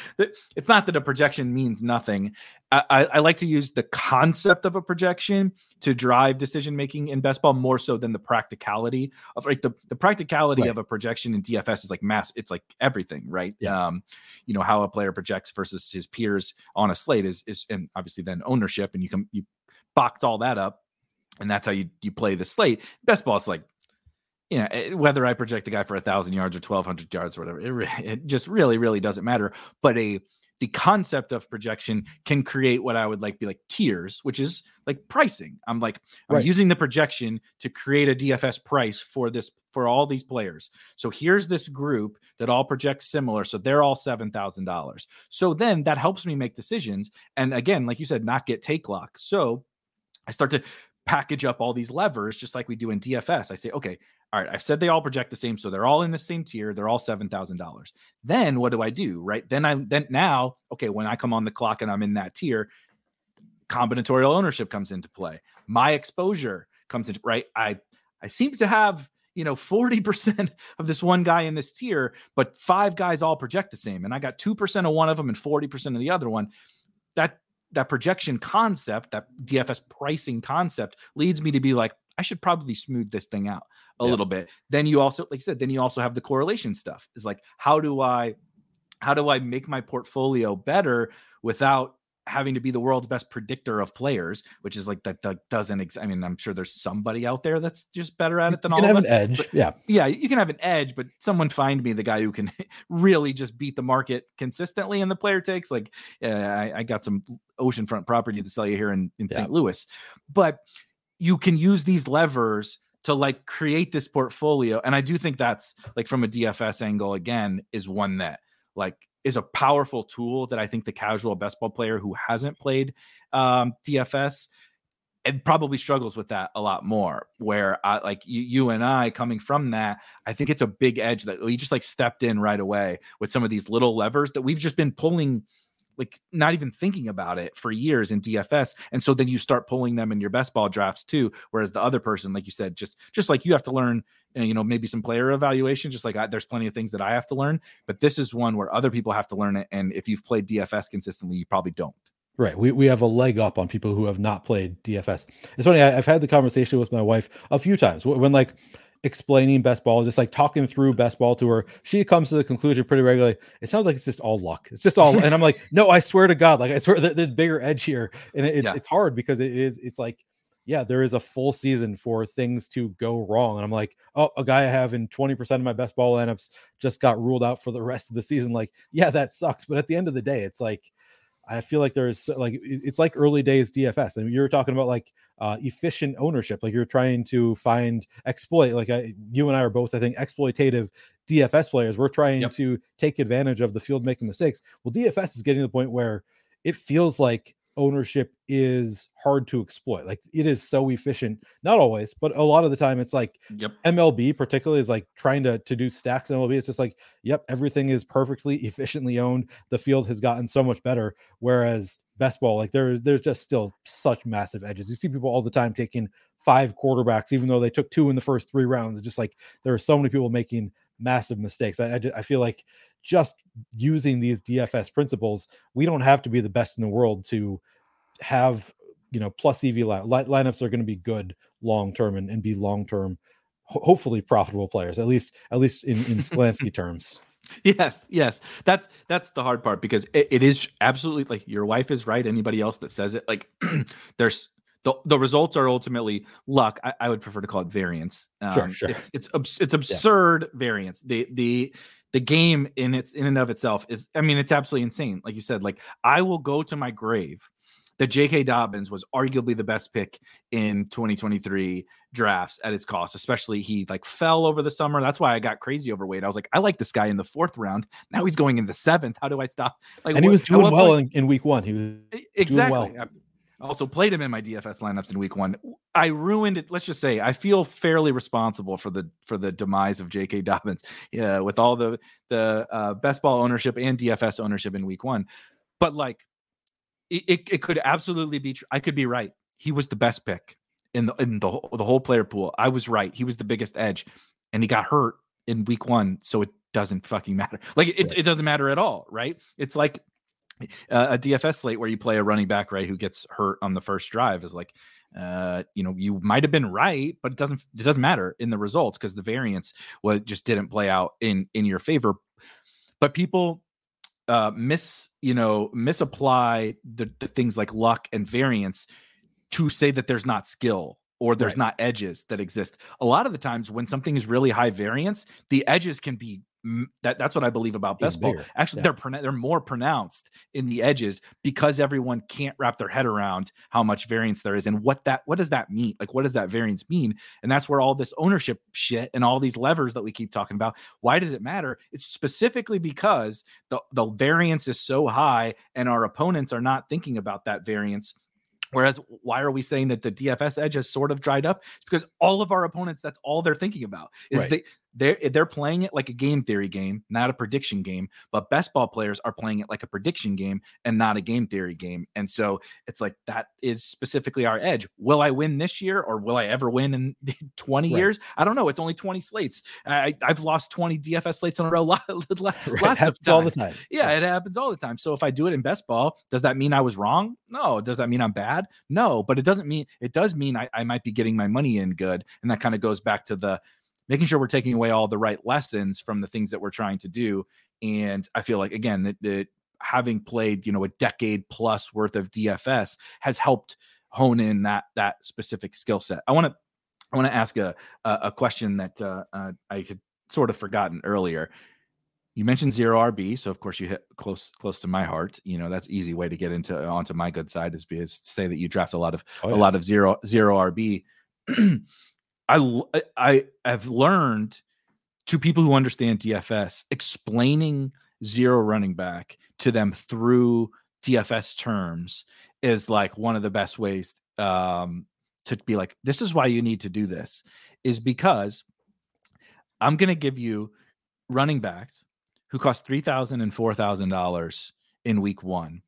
it's not that a projection means nothing I, I, I, like to use the concept of a projection to drive decision making in best ball more so than the practicality of like the, the practicality right. of a projection in dfs is like mass it's like everything right yeah. um you know how a player projects versus his peers on a slate is is and obviously then ownership and you can you box all that up and that's how you you play the slate best ball is like you know, eh, whether I project a guy for a thousand yards or twelve hundred yards or whatever, it, re- it just really, really doesn't matter. But a the concept of projection can create what I would like be like tiers, which is like pricing. I'm like I'm using the projection to create a DFS price for this for all these players. So here's this group that all projects similar, so they're all seven thousand dollars. So then that helps me make decisions, and again, like you said, not get take lock. So I start to package up all these levers just like we do in DFS. I say, okay, all right, I've said they all project the same, so they're all in the same tier. They're all seven thousand dollars. Then what do I do? Right? Then I then now, okay, when I come on the clock and I'm in that tier, combinatorial ownership comes into play. My exposure comes into right. I I seem to have you know 40% of this one guy in this tier, but five guys all project the same, and I got two percent of one of them and 40% of the other one. That that projection concept, that DFS pricing concept leads me to be like, I should probably smooth this thing out a yeah. little bit. Then you also, like you said, then you also have the correlation stuff. Is like, how do I, how do I make my portfolio better without having to be the world's best predictor of players, which is like that, that doesn't. Ex- I mean, I'm sure there's somebody out there that's just better at it than all of us. edge, but, yeah, yeah. You can have an edge, but someone find me the guy who can really just beat the market consistently in the player takes. Like, uh, I, I, got some oceanfront property to sell you here in, in yeah. St. Louis, but you can use these levers to like create this portfolio. And I do think that's like from a DFS angle again is one that like is a powerful tool that I think the casual best ball player who hasn't played um, DFS and probably struggles with that a lot more. Where I like you, you and I coming from that, I think it's a big edge that we just like stepped in right away with some of these little levers that we've just been pulling like not even thinking about it for years in DFS. And so then you start pulling them in your best ball drafts too. Whereas the other person, like you said, just just like you have to learn, uh, you know, maybe some player evaluation. Just like I, there's plenty of things that I have to learn, but this is one where other people have to learn it. And if you've played DFS consistently, you probably don't. Right. We, we have a leg up on people who have not played DFS. It's funny. I, have had the conversation with my wife a few times when like explaining best ball, just like talking through best ball to her. She comes to the conclusion pretty regularly. It sounds like it's just all luck. It's just all, and I'm like, no, I swear to God, like I swear that there's bigger edge here, and it's yeah. it's hard because it is. It's like, yeah, there is a full season for things to go wrong, and I'm like, oh, a guy I have in 20 percent of my best ball lineups just got ruled out for the rest of the season. Like, yeah, that sucks, but at the end of the day, it's like I feel like there's like it's like early days DFS. I mean, you're talking about like uh, efficient ownership, like you're trying to find exploit. Like I, you and I are both, I think, exploitative DFS players. We're trying yep. to take advantage of the field making mistakes. Well, DFS is getting to the point where it feels like ownership is hard to exploit. Like it is so efficient, not always, but a lot of the time it's like yep. MLB particularly is like trying to to do stacks in MLB. It's just like, yep, everything is perfectly efficiently owned. The field has gotten so much better. Whereas best ball, like there's there's just still such massive edges. You see people all the time taking five quarterbacks, even though they took two in the first three rounds. It's just like there are so many people making massive mistakes. I, I, I feel like just using these DFS principles, we don't have to be the best in the world to have you know plus EV line, lineups are going to be good long term and, and be long term, ho- hopefully profitable players at least at least in in Sklansky terms. Yes, yes, that's that's the hard part because it, it is absolutely like your wife is right. Anybody else that says it, like there's the, the results are ultimately luck. I, I, would prefer to call it variance. Um, sure, sure. It's it's it's absurd yeah. variance. The the the game in its in and of itself is i mean it's absolutely insane. Like you said like i will go to my grave that j.k dobbins was arguably the best pick in 2023 drafts at his cost especially he like fell over the summer. That's why i got crazy overweight i was like i like this guy in the fourth round. Now he's going in the seventh. How do i stop? Like and he was doing well in, in, week one. He was exactly well also played him in my DFS lineups in week one. I ruined it. Let's just say I feel fairly responsible for the for the demise of J.K. Dobbins, yeah, with all the the uh, best ball ownership and DFS ownership in week one. But like, it, it, it could absolutely be. Tr- I could be right. He was the best pick in the in the the whole player pool. I was right. He was the biggest edge, and he got hurt in week one, so it doesn't fucking matter. Like it, it doesn't matter at all, right? It's like uh, a DFS slate where you play a running back right who gets hurt on the first drive is like uh you know you might have been right but it doesn't it doesn't matter in the results because the variance was just didn't play out in in your favor but people uh miss you know misapply the, the things like luck and variance to say that there's not skill or there's right. not edges that exist. A lot of the times when something is really high variance, the edges can be that that's what I believe about best ball. Actually, yeah. they're they're more pronounced in the edges because everyone can't wrap their head around how much variance there is and what that what does that mean? Like what does that variance mean? And that's where all this ownership shit and all these levers that we keep talking about. Why does it matter? It's specifically because the the variance is so high and our opponents are not thinking about that variance Whereas, why are we saying that the DFS edge has sort of dried up? It's because all of our opponents, that's all they're thinking about is right. they they're eh, they're playing it like a game theory game, not a prediction game. But best ball players are playing it like a prediction game and not a game theory game. And so it's like that is specifically our edge. Will I win this year or will I ever win in 20 right. years? I don't know. It's only 20 slates. I, have lost 20 DFS slates in a row lot, lots right. of times. all the time. Yeah, it happens all the time. So if I do it in best ball, does that mean I was wrong? No. Does that mean I'm bad? No. But it doesn't mean it does mean I, I might be getting my money in good. And that kind of goes back to the making sure we're taking away all the right lessons from the things that we're trying to do. And I feel like again that, that having played you know a decade plus worth of DFS has helped hone in that that specific skill set. I want to I want to ask a a question that uh, uh, I had sort of forgotten earlier. You mentioned zero RB, so of course you hit close close to my heart. You know that's easy way to get into onto my good side is because say that you draft a lot of oh, yeah. a lot of zero zero RB. I I have learned to people who understand DFS explaining zero running back to them through DFS terms is like one of the best ways um, to be like this is why you need to do this is because I'm going to give you running backs who cost three thousand and four thousand dollars in week one,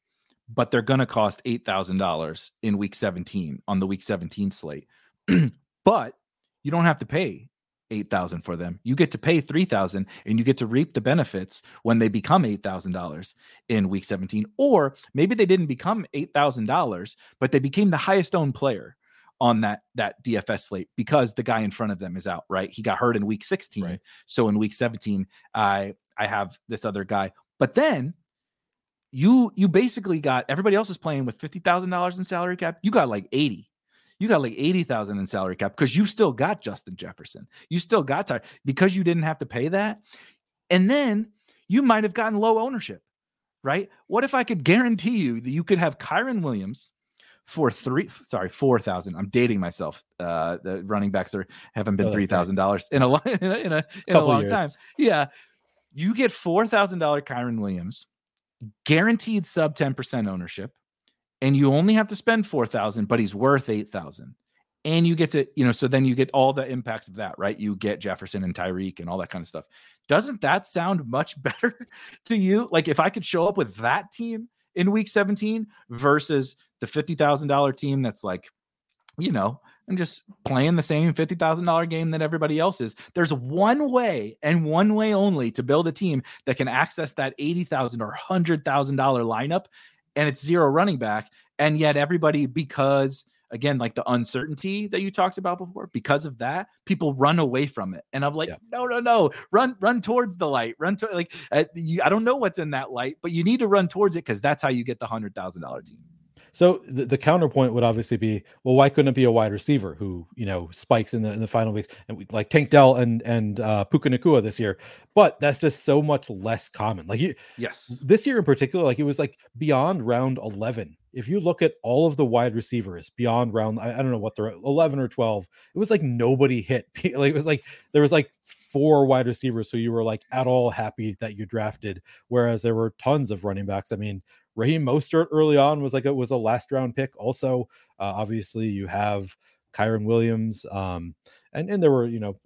but they're going to cost eight thousand dollars in week seventeen on the week seventeen slate. but you don't have to pay 8000 for them. You get to pay 3000 and you get to reap the benefits when they become $8,000 in week 17 or maybe they didn't become $8,000 but they became the highest owned player on that that DFS slate because the guy in front of them is out, right? He got hurt in week 16. Right. So in week 17 I I have this other guy. But then you you basically got everybody else is playing with $50,000 in salary cap. You got like 80 you got like 80,000 in salary cap because you still got Justin Jefferson. You still got Ty because you didn't have to pay that. And then you might have gotten low ownership, right? What if I could guarantee you that you could have Kyren Williams for three, sorry, 4,000. I'm dating myself. Uh, the running backs are haven't been oh, $3,000 in a, in a, in a, in a long years. time. Yeah. You get $4,000 Kyren Williams, guaranteed sub 10% ownership and you only have to spend 4000 but he's worth 8000 and you get to you know so then you get all the impacts of that right? You get jefferson and tyreek and all that kind of stuff. Doesn't that sound much better to you? Like if i could show up with that team in week 17 versus the $50000 team that's like you know i'm just playing the same $50000 game that everybody else is. There's one way and one way only to build a team that can access that 80000 or $100000 lineup and it's zero running back. And yet everybody, because again, like the uncertainty that you talked about before, because of that, people run away from it. And I'm like, yeah. no, no, no, run, run towards the light, run to like, uh, you, I don't know what's in that light, but you need to run towards it because that's how you get the hundred thousand dollar team. So the, the, counterpoint would obviously be, well, why couldn't it be a wide receiver who you know spikes in the in the final weeks and we, like Tank Dell and and uh, Puka Nacua this year? But that's just so much less common. Like you, yes, this year in particular, like it was like beyond round eleven. If you look at all of the wide receivers beyond round, I, I don't know what they're eleven or twelve. It was like nobody hit. Like it was like there was like four wide receivers who you were like at all happy that you drafted, whereas there were tons of running backs. I mean, Raheem Mostert early on was like it was a last round pick. Also, uh, obviously you have Kyren Williams, um, and and there were you know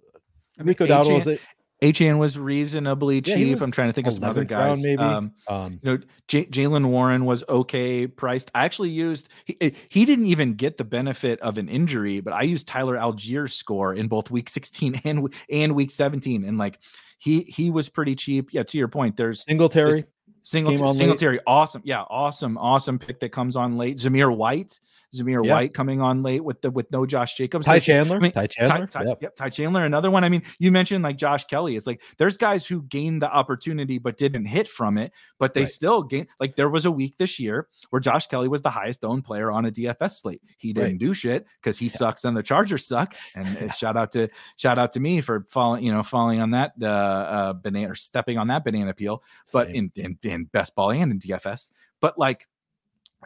Rico Dowdle was Achane was reasonably cheap. Yeah, I'm trying to think of some other guys. maybe. Um, um, you know, J- Jaylen Warren was okay priced. I actually used he, eh, he didn't even get the benefit of an injury, but I used Tyler Allgeier's score in both week 16 and and week 17, and like he he was pretty cheap. Yeah, to your point, there's Singletary. There's, Single Singletary, awesome. Yeah, awesome, awesome pick that comes on late. Zamir White Zamir White coming on late with the with no Josh Jacobs. Ty Chandler. I mean, Ty Chandler. Ty, Ty, yep. yep. Ty Chandler. Another one. I mean, you mentioned like Josh Kelley. It's like there's guys who gained the opportunity but didn't hit from it, but they right. still gain. Like there was a week this year where Josh Kelley was the highest owned player on a DFS slate. He didn't right. do shit because he yeah. sucks and the Chargers suck. And yeah. shout out to shout out to me for falling, you know, falling on that uh, uh banana or stepping on that banana peel. But in, in in best ball and in DFS. But like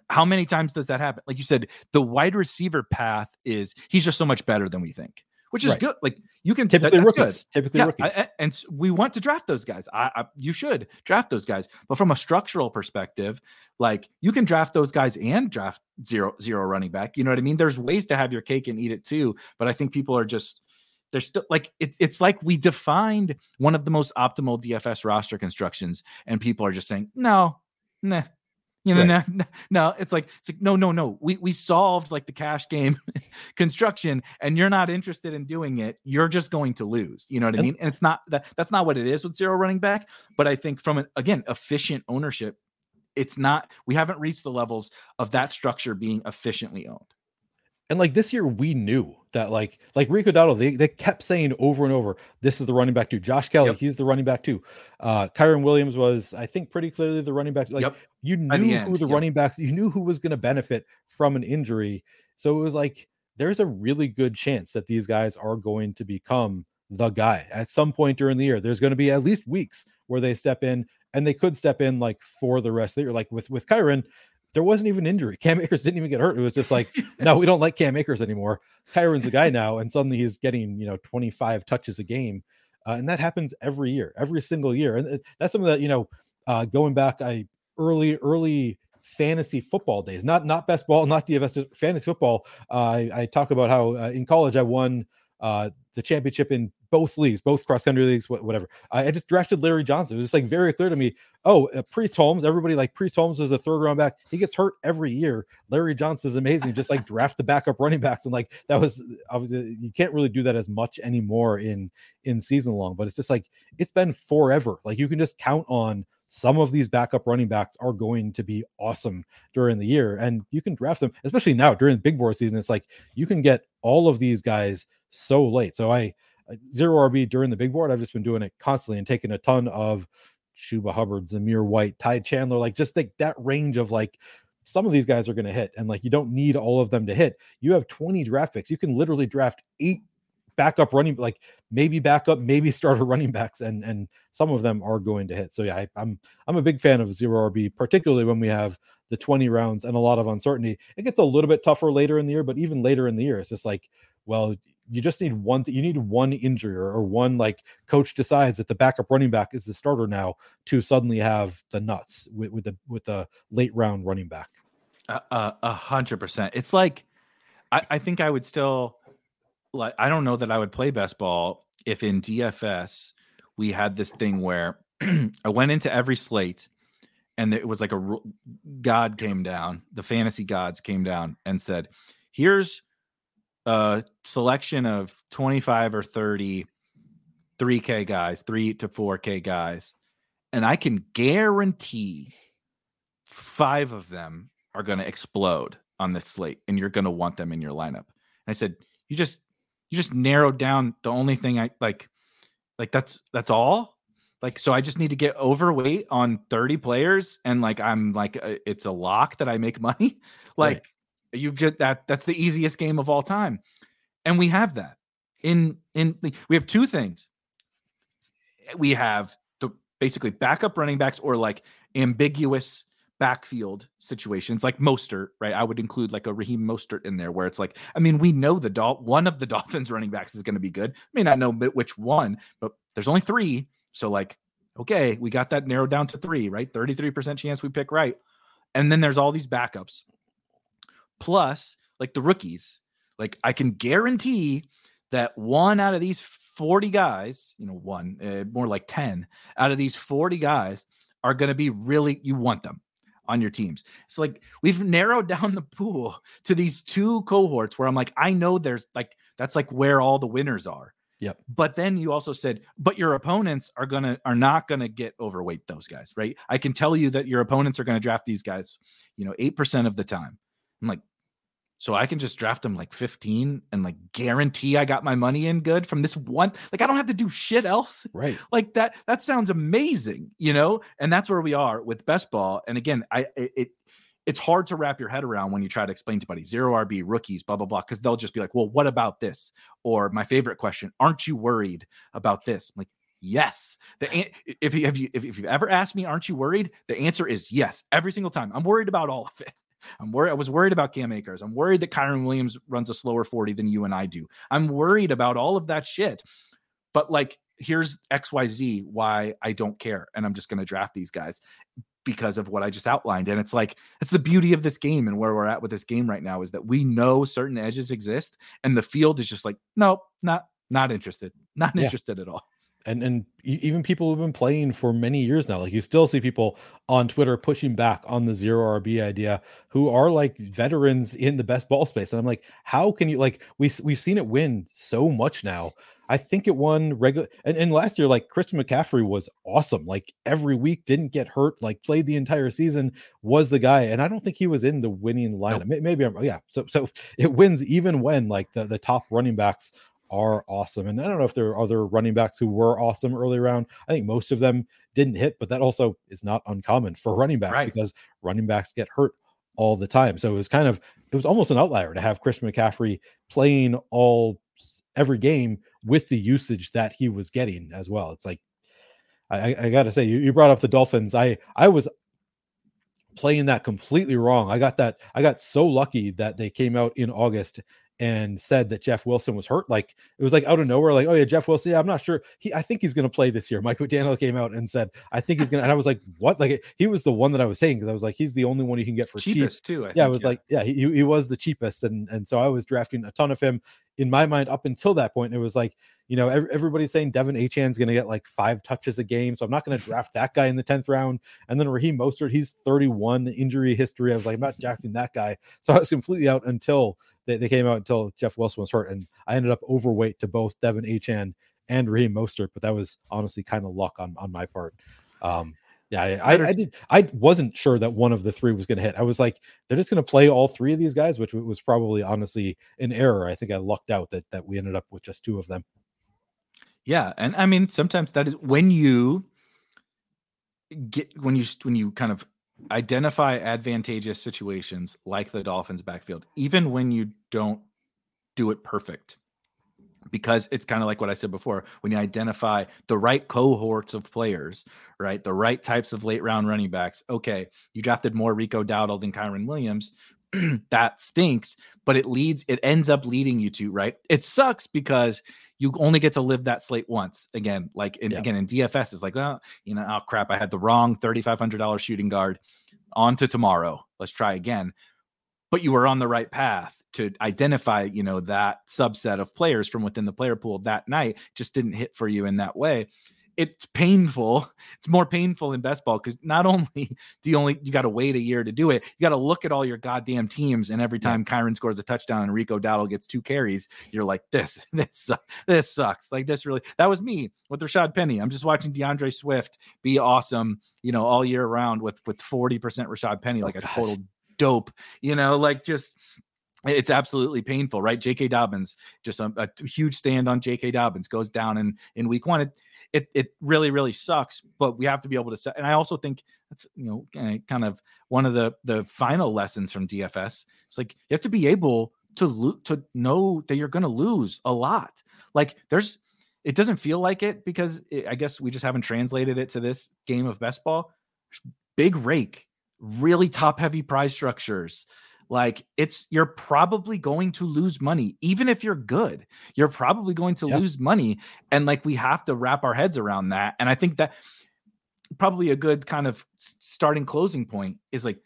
how many times does that happen? Like you said, the wide receiver path is he's just so much better than we think, which is right. good. Like you can typically that, rookies, good. typically yeah, rookies, I, and we want to draft those guys. I, I, you should draft those guys, but from a structural perspective, like you can draft those guys and draft zero zero running back. You know what I mean? There's ways to have your cake and eat it too, but I think people are just they're still like it, it's like we defined one of the most optimal DFS roster constructions, and people are just saying no, nah, you know, right. no, no, it's like it's like no, no, no. We we solved like the cash game construction, and you're not interested in doing it. You're just going to lose. You know what I mean? And it's not that that's not what it is with zero running back. But I think from an again efficient ownership, it's not. We haven't reached the levels of that structure being efficiently owned. And like this year, we knew that like like Rico Dowdle, they, they kept saying over and over, this is the running back too. Josh Kelley, yep. he's the running back too. Uh Kyren Williams was, I think, pretty clearly the running back. Like yep. you knew who the yep. running backs, you knew who was going to benefit from an injury. So it was like there's a really good chance that these guys are going to become the guy at some point during the year. There's going to be at least weeks where they step in and they could step in like for the rest of the year. Like with with Kyren, there wasn't even injury. Cam Akers didn't even get hurt. It was just like, no, we don't like Cam Akers anymore. Kyren's the guy now, and suddenly he's getting you know 25 touches a game, uh, and that happens every year, every single year, and that's something that you know, uh, going back, I early early fantasy football days, not not best ball, not DFS, fantasy football. Uh, I, I talk about how uh, in college I won uh, the championship in both leagues, both cross country leagues, whatever. I, I, just drafted Larry Johnson. It was just like very clear to me. Oh, uh, Priest Holmes, everybody like Priest Holmes is a third round back. He gets hurt every year. Larry Johnson is amazing. Just like draft the backup running backs, and like that was obviously you can't really do that as much anymore in in season long. But it's just like it's been forever. Like you can just count on some of these backup running backs are going to be awesome during the year and you can draft them especially now during the big board season it's like you can get all of these guys so late so i Uh, zero rb during the big board i've just been doing it constantly and taking a ton of Chuba Hubbard, Zamir White, Ty Chandler, like just like that range of like some of these guys are going to hit and like you don't need all of them to hit. You have 20 draft picks. You can literally draft eight backup running like maybe backup maybe starter running backs and and some of them are going to hit so yeah I, i'm i'm a big fan of zero rb particularly when we have the 20 rounds and a lot of uncertainty it gets a little bit tougher later in the year but even later in the year it's just like well you just need one you need one injury or, or, one like coach decides that the backup running back is the starter now to suddenly have the nuts with, with the with the late round running back. A hundred percent. It's like I, I think i would still like I don't know that I would play best ball if in DFS we had this thing where I went into every slate and it was like a god came down, the fantasy gods came down and said, "Here's a selection of 25 or 30 3K guys, 3 to 4K guys, and I can guarantee 5 of them are going to explode on this slate and you're going to want them in your lineup." And I said, "You just you just narrowed down the only thing I like like that's that's all like so i just need to get overweight on 30 players and like i'm like uh, it's a lock that i make money like right. You've just that that's the easiest game of all time and we have that in in we have two things eh, we have the basically backup running backs or like ambiguous backfield situations like Mostert, right? I would include like a Raheem Mostert in there where it's like, I mean, we know the Dol- one of the Dolphins running backs is going to be good. May not know which one, but there's only three. So like, okay, we got that narrowed down to three, right? 33% chance we pick right. And then there's all these backups. Plus, like the rookies, like I can guarantee that one out of these 40 guys, you know, one, uh, more like 10 out of these 40 guys are going to be really, you want them on your teams. It's like we've narrowed down the pool to these two cohorts where I'm like, I know there's like that's like where all the winners are. Yep. But then you also said, but your opponents are gonna are not gonna get overweight those guys, right? I can tell you that your opponents are gonna draft these guys, you know, eight percent of the time. I'm like, so I can just draft them like 15 and like guarantee I got my money in good from this one. Like I don't have to do shit else. Right. Like that that sounds amazing, you know? And that's where we are with best ball. And again, I it it's hard to wrap your head around when you try to explain to somebody zero RB rookies, blah blah blah, because they'll just be like, "Well, what about this?" Or my favorite question, "Aren't you worried about this?" I'm like, Yes. The if you, if you if you've ever asked me, aren't you worried? The answer is yes. Every single time. I'm worried about all of it. I'm worried. I was worried about Cam Akers. I'm worried that Kyren Williams runs a slower 40 than you and I do. I'm worried about all of that shit. But like, here's XYZ why I don't care. And I'm just going to draft these guys because of what I just outlined. And it's like, it's the beauty of this game and where we're at with this game right now is that we know certain edges exist and the field is just like, nope, not, not interested, not yeah. interested at all and and even people who've been playing for many years now like you still see people on twitter pushing back on the zero rb idea who are like veterans in the best ball space and i'm like how can you like we, we've seen it win so much now. I think it won regular and, and last year like christian mccaffrey was awesome like every week didn't get hurt like played the entire season was the guy and i don't think he was in the winning lineup. Maybe i'm yeah so so it wins even when like the, the top running backs are awesome. And I don't know if there are other running backs who were awesome early round. I think most of them didn't hit, but that also is not uncommon for running backs right. because running backs get hurt all the time. So it was kind of it was almost an outlier to have Christian McCaffrey playing all every game with the usage that he was getting as well. It's like I, I gotta say, you, you brought up the Dolphins. I I was playing that completely wrong. I got that I got so lucky that they came out in August and said that Jeff Wilson was hurt. Like it was like out of nowhere, like, oh yeah, Jeff Wilson. Yeah, I'm not sure. He I think he's gonna play this year. Mike McDaniel came out and said, I think he's gonna and I was like, what? Like he was the one that I was saying because I was like, he's the only one you can get for cheapest cheap. too. I yeah, think, I was yeah. like, yeah, he, he was the cheapest. And and so I was drafting a ton of him in my mind, up until that point, it was like, you know, everybody's saying De'Von Achane's going to get like five touches a game. So I'm not going to draft that guy in the 10th round. And then Raheem Mostert, he's 31 injury history. I was like, I'm not drafting that guy. So I was completely out until they, they came out until Jeff Wilson was hurt. And I ended up overweight to both De'Von Achane and Raheem Mostert. But that was honestly kind of luck on, on my part. Um, yeah, I, I, I, did. I wasn't sure that one of the three was going to hit. I was like, they're just going to play all three of these guys, which was probably honestly an error. I think I lucked out that that we ended up with just two of them. Yeah, and I mean sometimes that is when you get when you when you kind of identify advantageous situations like the Dolphins backfield, even when you don't do it perfect because it's kind of like what I said before when you identify the right cohorts of players, right? The right types of late round running backs. Okay, you drafted more Rico Dowdle than Kyren Williams. that stinks, but it leads, it ends up leading you to, right? It sucks because you only get to live that slate once again. Like, in, yeah. again, in DFS, is like, well, you know, oh crap, I had the wrong $3,500 shooting guard on to tomorrow. Let's try again but you were on the right path to identify you know that subset of players from within the player pool that night just didn't hit for you in that way. It's painful. It's more painful in best ball because not only do you only you got to wait a year to do it you got to look at all your goddamn teams and every time. Kyren scores a touchdown and Rico Dowdle gets two carries you're like this this this sucks. Like this really that was me with Rashaad Penny. I'm just watching D'Andre Swift be awesome you know all year round with with 40% Rashaad Penny oh, like a total dope, you know, like just it's absolutely painful, right? J.K. Dobbins, just a, a, huge stand on J.K. Dobbins goes down in in week one. It, it it really really sucks, but we have to be able to set. And I also think that's you know kind of one of the the final lessons from DFS. It's like you have to be able to lo- to know that you're going to lose a lot. Like there's it doesn't feel like it because it, I guess we just haven't translated it to this game of best ball. Big rake really top heavy prize structures like it's you're probably going to lose money even if you're good you're probably going to lose money and like we have to wrap our heads around that and i think that probably a good kind of starting closing point is like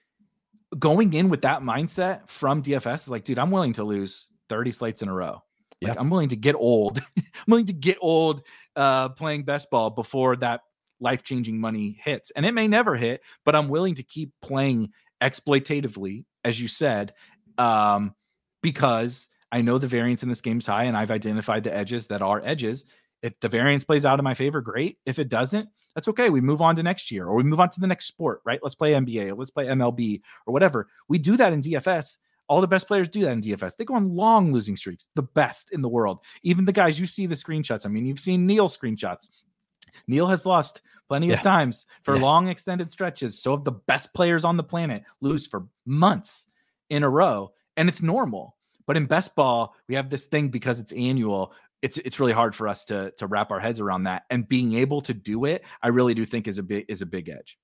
going in with that mindset from dfs is like dude i'm willing to lose 30 slates in a row. Like i'm willing to get old i'm willing to get old uh playing best ball before that life changing money hits. And it may never hit, but I'm willing to keep playing exploitatively, as you said, um, because I know the variance in this game's high and I've identified the edges that are edges. If the variance plays out in my favor, great. If it doesn't, that's okay. We move on to next year or we move on to the next sport, right? Let's play NBA or let's play MLB or whatever. We do that in DFS. All the best players do that in DFS. They go on long losing streaks, the best in the world. Even the guys you see the screenshots. I mean, you've seen Neil screenshots. Neil has lost plenty yeah. of times for yes. long extended stretches. So of the best players on the planet lose for months in a row, and it's normal. But in best ball, we have this thing because it's annual. It's it's really hard for us to to wrap our heads around that, and being able to do it, I really do think is a big is a big edge.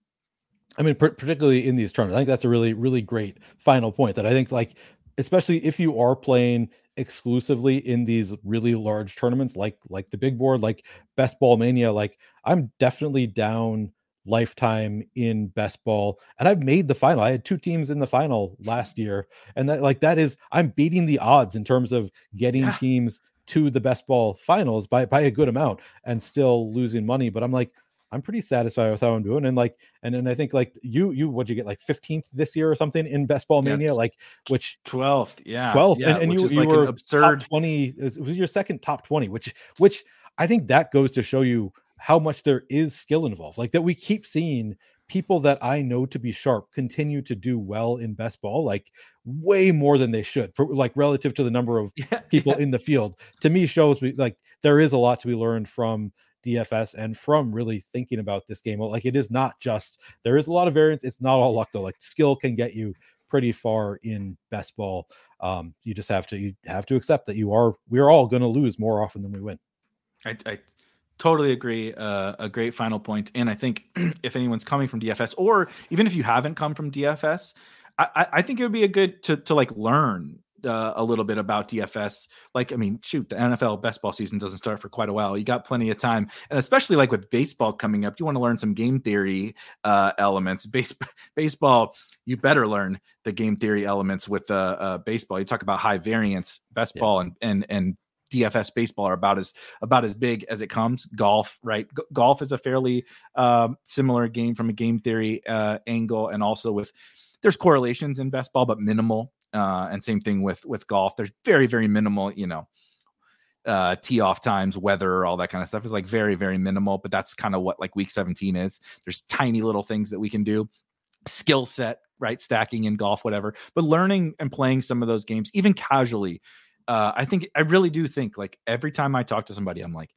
I mean, particularly in these tournaments, I think that's a really really great final point. That I think like especially if you are playing exclusively in these really large tournaments like like the big board like best ball mania like i'm definitely down lifetime in best ball and i've made the final i had two teams in the final last year and that like that is i'm beating the odds in terms of getting yeah. teams to the best ball finals by by a good amount and still losing money but i'm like I'm pretty satisfied with how I'm doing. And like, and then I think like you, you, what'd you get like 15th this year or something in best ball mania? like, which 12th, yeah, 12th, yeah, and, and you, you like were absurd 20. It was your second top 20, which, which I think that goes to show you how much there is skill involved. Like that we keep seeing people that I know to be sharp continue to do well in best ball, like way more than they should, like relative to the number of yeah, people yeah. in the field. To me, shows me like there is a lot to be learned from DFS and from really thinking about this game. Like it is not just there is a lot of variance. It's not all luck though. Like skill can get you pretty far in best ball. Um, you just have to you have to accept that you are we're all going to lose more often than we win. I, I totally agree. Uh, a great final point. And I think if anyone's coming from DFS, or even if you haven't come from DFS, I, I think it would be a good to to like learn uh, a little bit about DFS. Like, I mean, shoot, the NFL best ball season doesn't start for quite a while. You got plenty of time, and especially like with baseball coming up, you want to learn some game theory uh, elements. Base- baseball, you better learn the game theory elements with uh, uh baseball. You talk about high variance, best yeah. ball, and and and DFS baseball are about as about as big as it comes. Golf, right? G- golf is a fairly uh, similar game from a game theory uh, angle, and also with there's correlations in best ball, but minimal. Uh, and same thing with with golf. There's very very minimal, you know, uh, tee off times, weather, all that kind of stuff is like very very minimal. But that's kind of what like week 17 is. There's tiny little things that we can do. Skill set, right? Stacking in golf, whatever. But learning and playing some of those games, even casually, uh, I think I really do think like every time I talk to somebody, I'm like,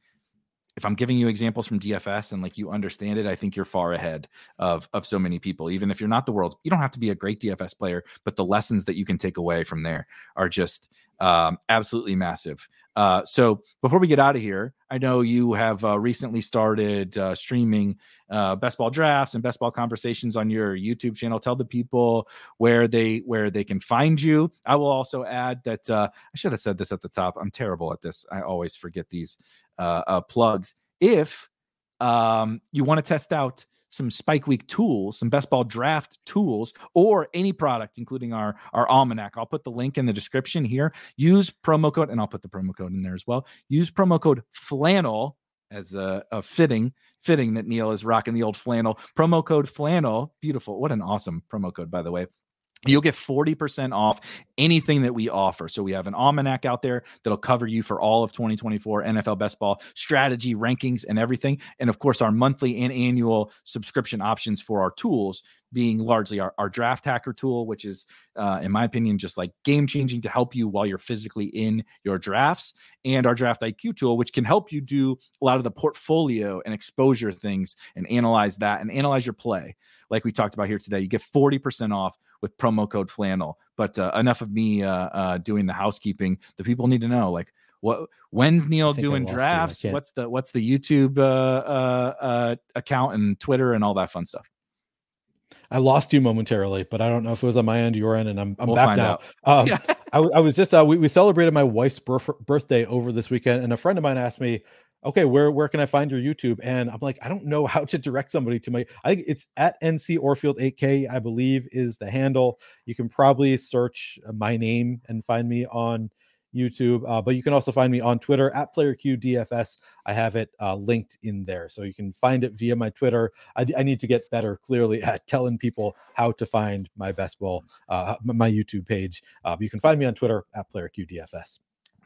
if I'm giving you examples from DFS and like you understand it, I think you're far ahead of of so many people. Even if you're not the world's, you don't have to be a great DFS player, but the lessons that you can take away from there are just um, absolutely massive. Uh, so before we get out of here, I know you have uh, recently started uh, streaming uh, best ball drafts and best ball conversations on your YouTube channel. Tell the people where they where they can find you. I will also add that uh, I should have said this at the top. I'm terrible at this. I always forget these uh, plugs. If um, you want to test out some Spike Week tools, some best ball draft tools, or any product, including our, our almanac. I'll put the link in the description here. Use promo code, and I'll put the promo code in there as well. Use promo code flannel as a, a, fitting fitting that Neil is rocking the old flannel promo code flannel beautiful what an awesome promo code by the way You'll get 40% off anything that we offer. So we have an almanac out there that'll cover you for all of 2024 NFL best ball strategy, rankings, and everything. And of course, our monthly and annual subscription options for our tools being largely our, our draft hacker tool, which is, uh, in my opinion, just like game changing to help you while you're physically in your drafts, and our draft IQ tool, which can help you do a lot of the portfolio and exposure things and analyze that and analyze your play. Like we talked about here today, you get 40% off with promo code flannel. But uh, enough of me uh, uh, doing the housekeeping. The people need to know, like, what when's Neil doing drafts? What's the what's the YouTube uh, uh, uh, account and Twitter and all that fun stuff? I lost you momentarily, but I don't know if it was on my end, your end, and I'm, I'm we'll back now. Um, I, I, was just uh, we, we celebrated my wife's birth, birthday over this weekend, and a friend of mine asked me, "Okay, where where can I find your YouTube?" And I'm like, I don't know how to direct somebody to my. I think it's at NC Orfield 8K, I believe, is the handle. You can probably search my name and find me on YouTube. Uh, but you can also find me on Twitter at PlayerQDFS. I have it uh, linked in there. So you can find it via my Twitter. I, I, need to get better clearly at telling people how to find my best ball, uh, my YouTube page. Uh, you can find me on Twitter at PlayerQDFS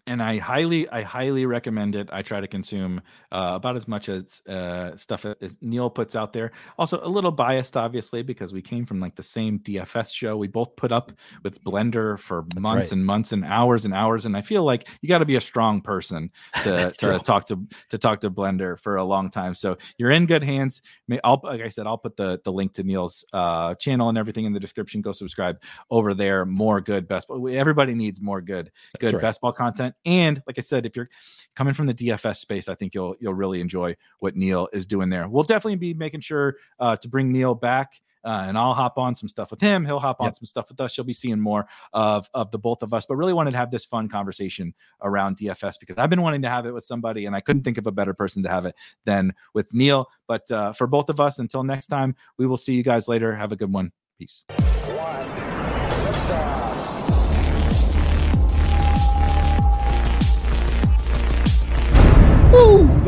and I highly, I highly recommend it. I try to consume uh, about as much as uh, stuff as Neil puts out there. Also, a little biased, obviously, because we came from like the same DFS show. We both put up with Blender for months right. and months and hours and hours. And I feel like you got to be a strong person to, to talk to to talk to Blender for a long time. So you're in good hands. I'll, like I said, I'll put the the link to Neil's uh, channel and everything in the description. Go subscribe over there. More good best. Everybody needs more good, good right. best ball content and like I said, if you're coming from the DFS space, I think you'll you'll really enjoy what Neil is doing there. We'll definitely be making sure uh, to bring Neil back. Uh, and I'll hop on some stuff with him. He'll hop on yep. some stuff with us. You'll be seeing more of of the both of us. But really wanted to have this fun conversation around DFS because I've been wanting to have it with somebody, and I couldn't think of a better person to have it than with Neil. But uh, for both of us, until next time, we will see you guys later. Have a good one. Peace.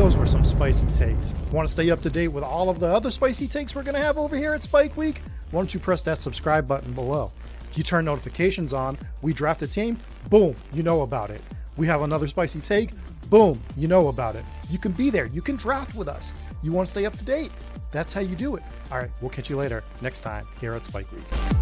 Those were some spicy takes. Want to stay up to date with all of the other spicy takes we're going to have over here at Spike Week? Why don't you press that subscribe button below? You turn notifications on, we draft a team, boom, you know about it. We have another spicy take, boom, you know about it. You can be there, you can draft with us. You want to stay up to date? That's how you do it. All right, we'll catch you later next time here at Spike Week.